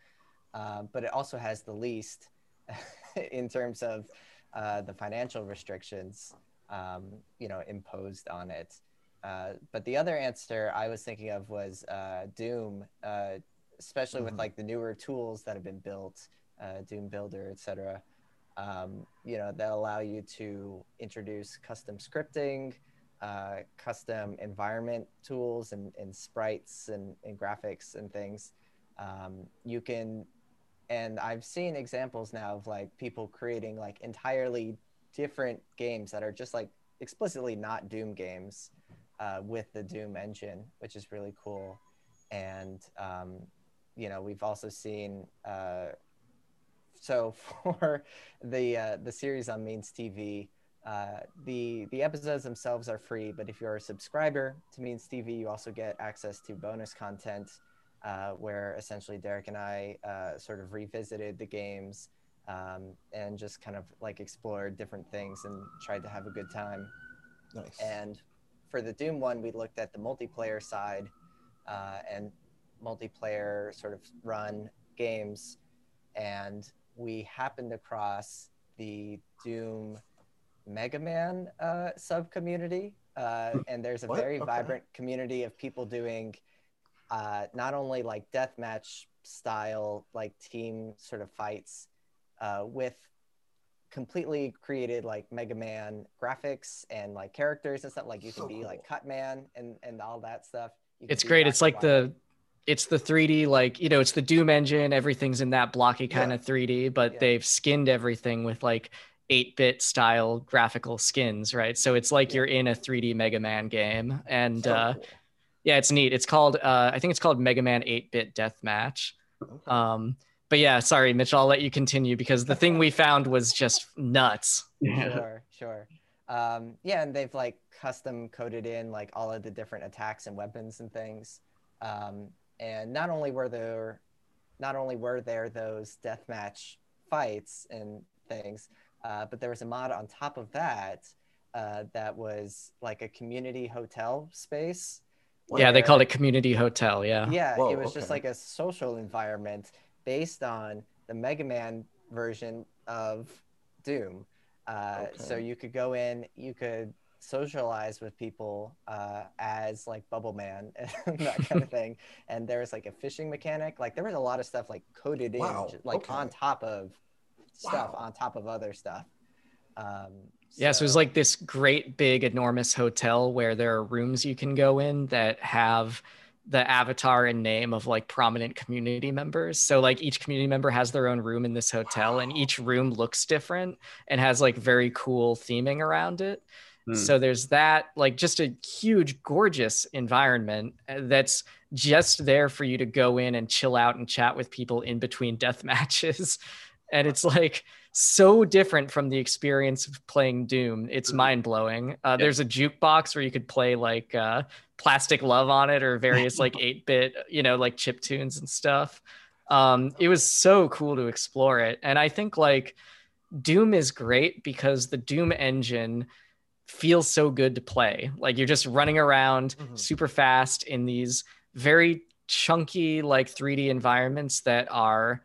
Uh, but it also has the least (laughs) in terms of uh, the financial restrictions, um, you know, imposed on it. Uh, but the other answer I was thinking of was uh, Doom, uh, especially with Mhm. like the newer tools that have been built, uh, Doom Builder, etc. Um, you know, that allow you to introduce custom scripting, uh, custom environment tools, and, and sprites and, and graphics and things. Um, you can, and I've seen examples now of like people creating like entirely different games that are just like explicitly not Doom games uh, with the Doom engine, which is really cool. And um, you know, we've also seen. Uh, so (laughs) for the uh, the series on Means TV, uh, the the episodes themselves are free, but if you're a subscriber to Means TV, you also get access to bonus content, uh, where essentially Derek and I uh, sort of revisited the games um, and just kind of like explored different things and tried to have a good time. Nice. And for the Doom one, we looked at the multiplayer side uh, and multiplayer sort of run games. And we happened across the Doom Mega Man uh, sub community. Uh, and there's a What? very Okay. vibrant community of people doing uh, not only like deathmatch style, like team sort of fights uh, with completely created like Mega Man graphics and like characters and stuff. Like you can So be like cool. Cutman and and all that stuff. It's great. It's like the it's the 3D like, you know, it's the Doom engine, everything's in that blocky kind Yeah. of 3D, but Yeah. they've skinned everything with like 8-bit style graphical skins, right? So it's like Yeah. you're in a 3D Mega Man game and So uh cool. yeah, it's neat. It's called uh I think it's called Mega Man 8-bit Deathmatch. Okay. Um but yeah, sorry Mitch, I'll let you continue because the thing we (laughs) found was just nuts. sure, sure. Um, yeah, and they've like custom coded in like all of the different attacks and weapons and things. Um, and not only were there, not only were there those deathmatch fights and things, uh, but there was a mod on top of that uh, that was like a community hotel space. Yeah, they called it Community Hotel, yeah. yeah, Whoa, it was just like a social environment based on the Mega Man version of Doom. Uh, So you could go in, you could socialize with people uh, as like Bubble Man (laughs) and that kind of (laughs) thing. And there was like a fishing mechanic. Like there was a lot of stuff like coded in, Wow, ju- like okay. on top of stuff, Wow. on top of other stuff. Um, Yeah, so it was like this great big enormous hotel where there are rooms you can go in that have the avatar and name of like prominent community members. So like each community member has their own room in this hotel and each room looks different and has like very cool theming around it. Hmm. So there's that like just a huge gorgeous environment uh, that's just there for you to go in and chill out and chat with people in between death (laughs) matches. And it's like so different from the experience of playing Doom. It's Mhm. mind blowing. Uh. There's a jukebox where you could play like uh, Plastic Love on it or various like (laughs) 8 bit, you know, like chip tunes and stuff. Um, it was so cool to explore it, and I think like Doom is great because the Doom engine feels so good to play. Like you're just running around Mhm. super fast in these very chunky like 3D environments that are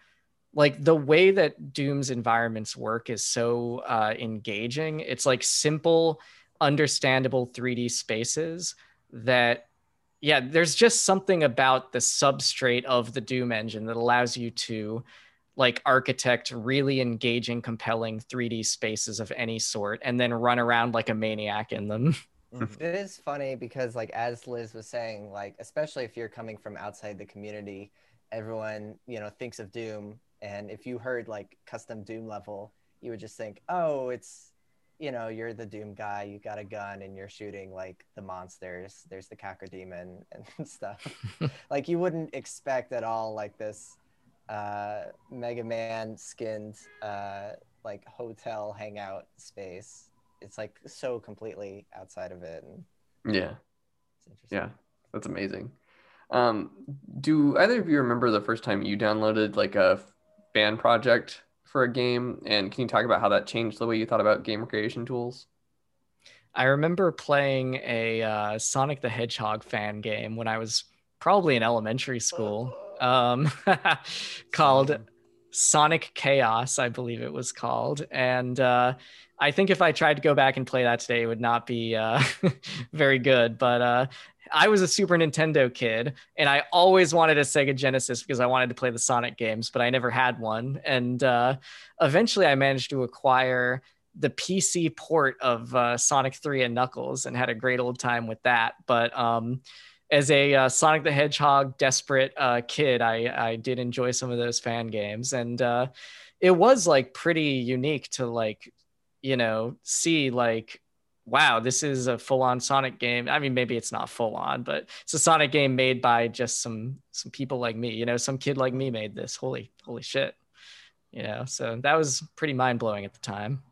like the way that Doom's environments work is so uh, engaging. It's like simple, understandable 3D spaces that, yeah, there's just something about the substrate of the Doom engine that allows you to like architect really engaging, compelling 3D spaces of any sort and then run around like a maniac in them. (laughs) Mhm. It is funny because, like, as Liz was saying, like, especially if you're coming from outside the community, everyone, you know, thinks of Doom. And if you heard like custom Doom level, you would just think, oh, it's, you know, you're the Doom guy, you got a gun and you're shooting like the monsters. There's the Cacodemon (laughs) and stuff. (laughs) like, you wouldn't expect at all like this uh, Mega Man skinned, uh, like, hotel hangout space. It's like so completely outside of it. And Yeah, it's interesting. yeah, that's amazing. Um, do either of you remember the first time you downloaded like a fan project for a game? And can you talk about how that changed the way you thought about game creation tools? I remember playing a uh, Sonic the Hedgehog fan game when I was probably in elementary school, (laughs) um, (laughs) called Sonic Chaos, I believe it was called. And uh, I think if I tried to go back and play that today, it would not be uh, (laughs) very good. But uh, I was a Super Nintendo kid, and I always wanted a Sega Genesis because I wanted to play the Sonic games, but I never had one. And uh, eventually, I managed to acquire the PC port of uh, Sonic 3 and Knuckles and had a great old time with that. But um, as a uh, Sonic the Hedgehog desperate uh, kid, I, I did enjoy some of those fan games. And uh, it was like pretty unique to like, you know, see like, wow, this is a full on Sonic game. I mean, maybe it's not full on, but it's a Sonic game made by just some some people like me. You know, some kid like me made this. Holy holy shit. You know, so that was pretty mind blowing at the time.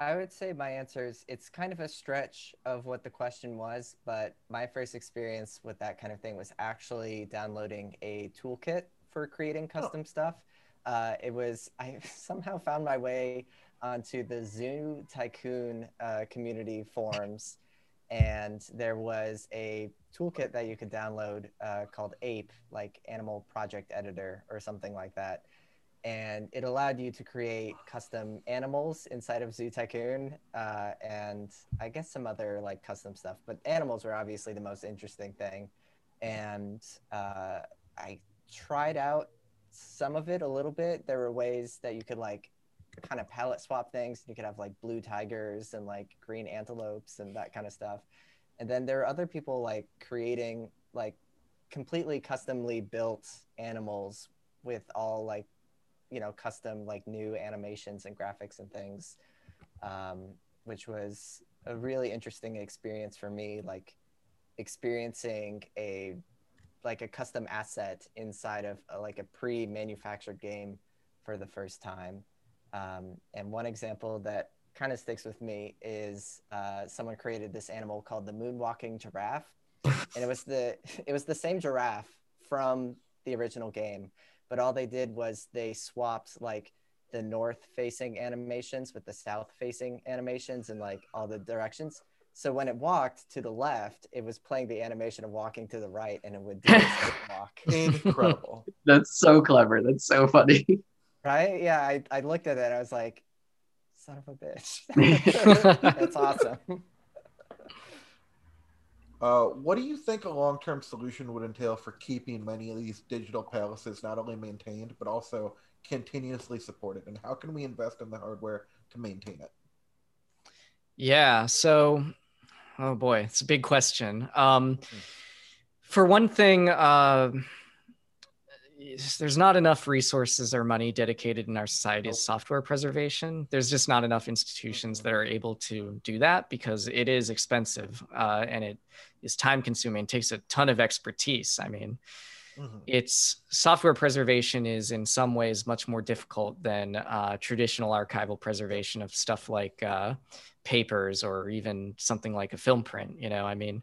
I would say my answer is it's kind of a stretch of what the question was, but my first experience with that kind of thing was actually downloading a toolkit for creating custom stuff. Uh, it was (laughs) I somehow found my way onto the Zoo Tycoon uh, community forums, and there was a toolkit that you could download uh, called Ape, like Animal Project Editor or something like that and it allowed you to create custom animals inside of Zoo Tycoon, uh, and I guess some other like custom stuff. But animals were obviously the most interesting thing, and uh, I tried out some of it a little bit. There were ways that you could like kind of palette swap things. You could have like blue tigers and like green antelopes and that kind of stuff. And then there are other people like creating like completely customly built animals with all like you know custom like new animations and graphics and things um, which was a really interesting experience for me like experiencing a like a custom asset inside of a, like a pre-manufactured game for the first time. Um, and one example that kind of sticks with me is uh, someone created this animal called the moonwalking giraffe. And it was the (laughs) it was the same giraffe from the original game but all they did was they swapped like the north facing animations with the south facing animations and like all the directions so when it walked to the left it was playing the animation of walking to the right and it would do a (laughs) walk Incredible. (laughs) That's so clever. That's so funny. right yeah I, I looked at it and i was like son of a bitch (laughs) that's awesome Uh, what do you think a long-term solution would entail for keeping many of these digital palaces not only maintained but also continuously supported? And how can we invest in the hardware to maintain it? Yeah. So, oh boy, it's a big question. Um, for one thing, uh, there's not enough resources or money dedicated in our society to software preservation. There's just not enough institutions that are able to do that because it is expensive uh, and it is time consuming. Takes a ton of expertise. I mean, Mhm. it's software preservation is in some ways much more difficult than uh, traditional archival preservation of stuff like uh, papers or even something like a film print you know i mean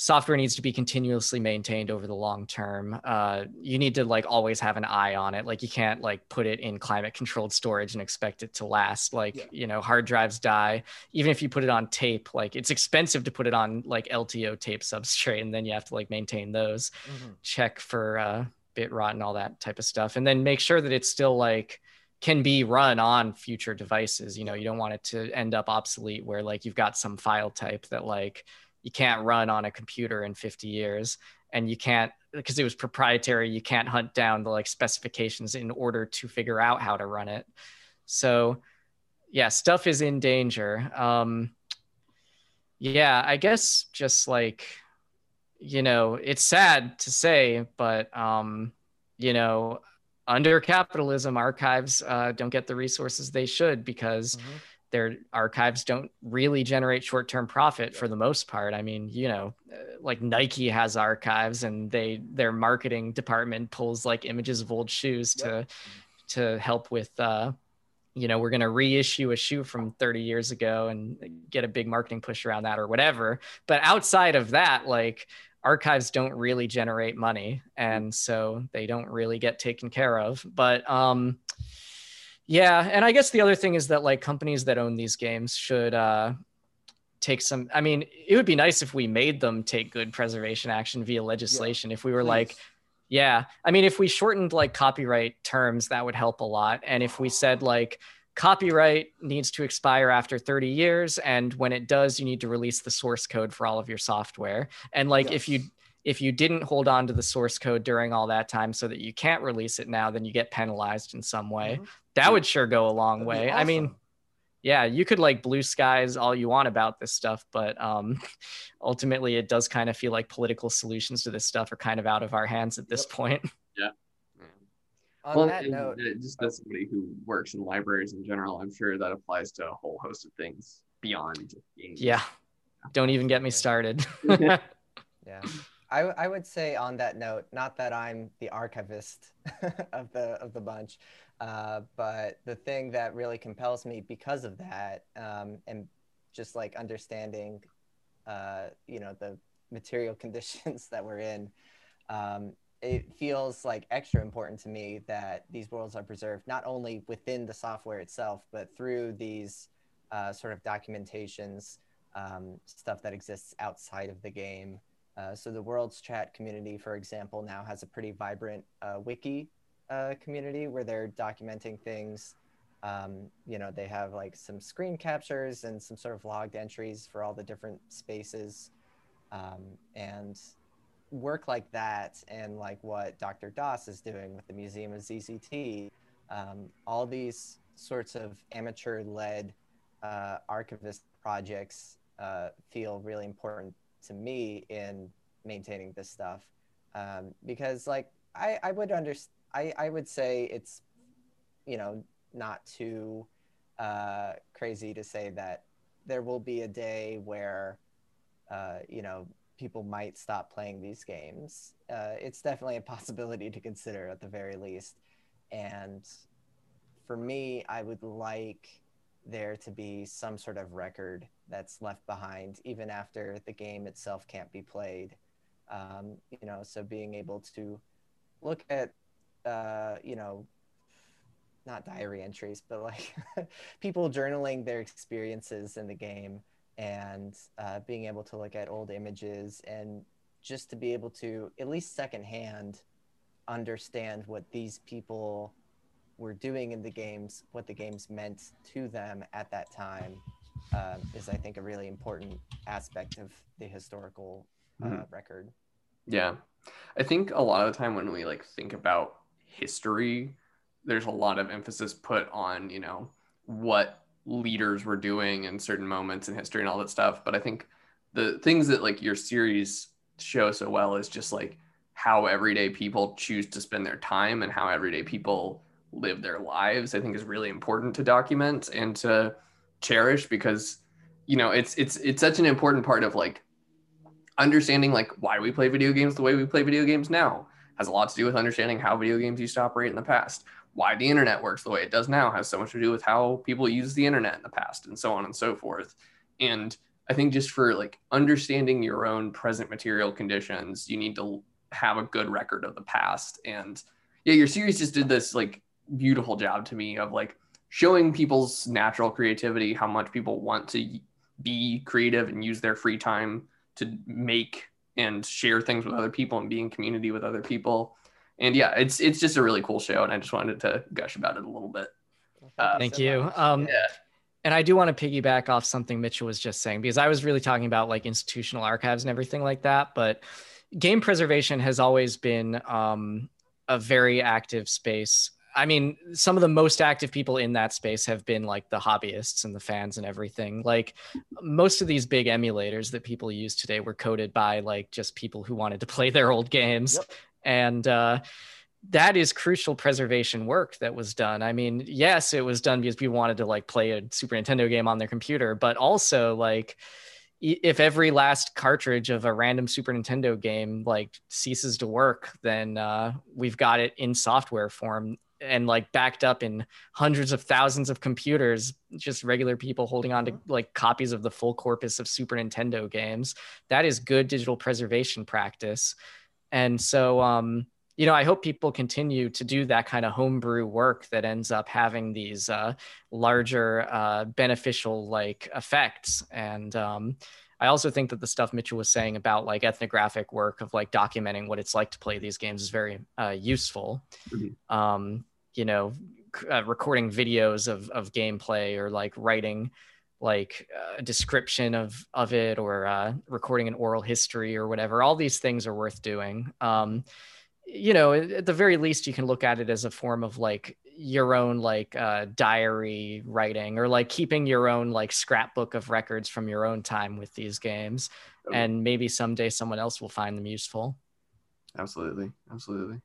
software needs to be continuously maintained over the long term. Uh, you need to like always have an eye on it. Like you can't like put it in climate controlled storage and expect it to last. Like yeah. you know, hard drives die. Even if you put it on tape, like it's expensive to put it on like LTO tape substrate, and then you have to like maintain those. Mm-hmm. Check for uh, bit rot and all that type of stuff, and then make sure that it's still like can be run on future devices. You know, you don't want it to end up obsolete where like you've got some file type that like you can't run on a computer in 50 years and you can't because it was proprietary you can't hunt down the like specifications in order to figure out how to run it. So yeah stuff is in danger. Um yeah i guess just like you know it's sad to say but um you know under capitalism archives uh, don't get the resources they should because mm-hmm their archives don't really generate short-term profit for the most part. I mean, you know, uh, like Nike has archives and they their marketing department pulls like images of old shoes to to help with uh you know, we're going to reissue a shoe from 30 years ago and get a big marketing push around that or whatever. But outside of that, like archives don't really generate money and so they don't really get taken care of. But um yeah, and I guess the other thing is that like companies that own these games should uh, take some. I mean, it would be nice if we made them take good preservation action via legislation. Yeah, if we were please. like, yeah, I mean, if we shortened like copyright terms, that would help a lot. And if we said like copyright needs to expire after 30 years, and when it does, you need to release the source code for all of your software. And like yes. if you if you didn't hold on to the source code during all that time so that you can't release it now, then you get penalized in some way. Mm-hmm. That would sure go a long That'd way. Awesome. I mean, yeah, you could like blue skies all you want about this stuff, but um, (laughs) ultimately it does kind of feel like political solutions to this stuff are kind of out of our hands at this yep. point. (laughs) Yeah. On well, that note, just as somebody who works in libraries in general, I'm sure that applies to a whole host of things beyond games. Yeah. Don't even get me started. (laughs) yeah. I, I would say on that note, not that I'm the archivist (laughs) of the of the bunch, uh, but the thing that really compels me because of that, um, and just like understanding, uh, you know, the material (laughs) conditions that we're in, um, it feels like extra important to me that these worlds are preserved not only within the software itself, but through these uh, sort of documentations, um, stuff that exists outside of the game. Uh, so the Worlds Chat community, for example, now has a pretty vibrant uh, wiki uh, community where they're documenting things. Um, you know, they have like some screen captures and some sort of logged entries for all the different spaces. Um, and work like that and like what Dr. Dos is doing with the Museum of ZZT, um, all these sorts of amateur led uh, archivist projects uh, feel really important to me in maintaining this stuff. Um, because like I, I would understand I, I would say it's you know not too uh, crazy to say that there will be a day where uh, you know people might stop playing these games. Uh, it's definitely a (laughs) possibility to consider at the very least. And for me i would like there to be some sort of record that's left behind even after the game itself can't be played. Um, you know so being able to look at uh, you know not diary entries but like (laughs) people journaling their experiences in the game and uh, being able to look at old images and just to be able to at least secondhand understand what these people were doing in the games what the games meant to them at that time um, is I think a really important aspect of the historical uh, mm-hmm. record. Yeah, I think a lot of the time when we like think about history, there's a lot of emphasis put on you know what leaders were doing in certain moments in history and all that stuff. But I think the things that like your series show so well is just like how everyday people choose to spend their time and how everyday people live their lives. I think is really important to document and to cherish because you know it's it's it's such an important part of like understanding like why we play video games the way we play video games now. Has a lot to do with understanding how video games used to operate in the past. Why the internet works the way it does now has so much to do with how people use the internet in the past and so on and so forth. And I think just for like understanding your own present material conditions, you need to have a good record of the past. And yeah, your series just did this like beautiful job to me of like showing people's natural creativity, how much people want to be creative and use their free time to make and share things with other people and be in community with other people. And yeah, it's it's just a really cool show, and I just wanted to gush about it a little bit. Uh, Thank you. Um, yeah. And I do want to piggyback off something Mitchell was just saying because I was really talking about like institutional archives and everything like that. But game preservation has always been um, a very active space. I mean, some of the most active people in that space have been like the hobbyists and the fans and everything. Like most of these big emulators that people use today were coded by like just people who wanted to (laughs) play their old games. Yep. And uh, that is crucial preservation work that was done. I mean, yes, it was done because people wanted to like play a Super Nintendo game on their computer, but also like if every last cartridge of a random Super Nintendo game like ceases to work, then uh, we've got it in software form and like backed up in hundreds of thousands of computers, just regular people holding on to like copies of the full corpus of Super Nintendo games. That is good digital preservation practice. And so, um, you know, I hope people continue to do that kind of homebrew work that ends up having these uh, larger uh, beneficial like effects. And um, I also think that the stuff Mitchell was saying about like ethnographic work of like documenting what it's like to play these games is very uh, useful. Mm-hmm. Um, you know, uh, recording videos of of gameplay or like writing like a description of of it or uh, recording an oral history or whatever. All these things are worth doing. Um, you know at the very least you can look at it as a form of like your own like uh, diary writing or like keeping your own like scrapbook of records from your own time with these games and maybe someday someone else will find them useful absolutely absolutely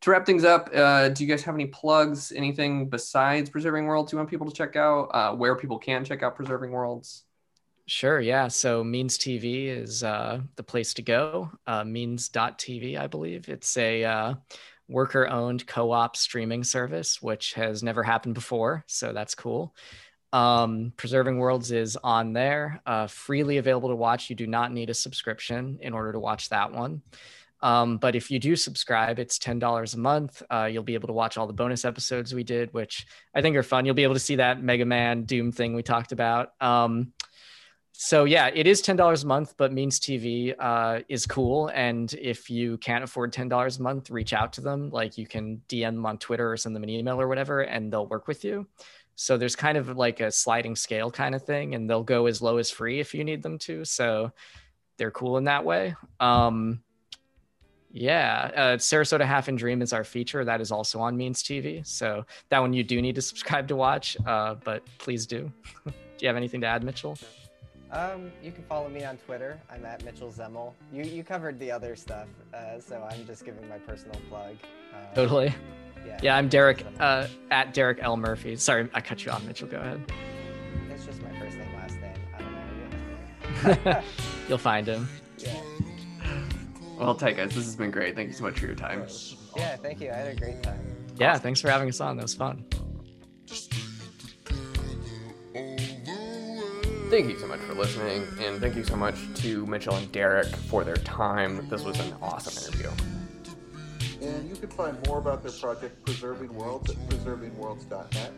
to wrap things up uh, do you guys have any plugs anything besides preserving worlds you want people to check out uh, where people can check out preserving worlds Sure, yeah. So Means TV is uh, the place to go. Uh, Means.tv, I believe. It's a uh, worker owned co op streaming service, which has never happened before. So that's cool. Um, Preserving Worlds is on there, uh, freely available to watch. You do not need a subscription in order to watch that one. Um, but if you do subscribe, it's $10 a month. Uh, you'll be able to watch all the bonus episodes we did, which I think are fun. You'll be able to see that Mega Man Doom thing we talked about. Um, so yeah, it is ten dollars a month, but Means TV uh, is cool. And if you can't afford ten dollars a month, reach out to them. Like you can DM them on Twitter or send them an email or whatever, and they'll work with you. So there's kind of like a sliding scale kind of thing, and they'll go as low as free if you need them to. So they're cool in that way. Um, yeah, uh, Sarasota Half and Dream is our feature. That is also on Means TV. So that one you do need to subscribe to watch, uh, but please do. (laughs) do you have anything to add, Mitchell? Um, you can follow me on Twitter. I'm at Mitchell Zemil. You you covered the other stuff, uh, so I'm just giving my personal plug. Uh, totally. Yeah. Yeah, I'm Derek uh, at Derek L Murphy. Sorry, I cut you off, Mitchell. Go ahead. It's just my first name, last name. I don't know. (laughs) You'll find him. Yeah. Well, Ty, guys, this has been great. Thank you so much for your time. Yeah, thank you. I had a great time. Yeah, thanks for having us on. That was fun. Thank you so much for listening, and thank you so much to Mitchell and Derek for their time. This was an awesome interview. And you can find more about their project, Preserving Worlds, at preservingworlds.net,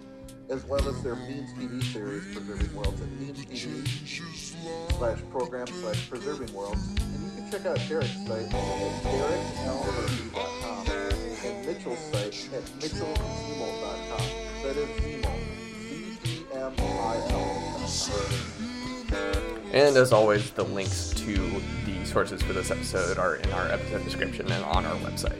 as well as their Means TV series, Preserving Worlds, at Means TV slash program slash Preserving Worlds. And you can check out Derek's site at dereklmurphy.com and Mitchell's site at mitchellzemil.com. That is Zemil. Z-E-M-I-L. And as always, the links to the sources for this episode are in our episode description and on our website.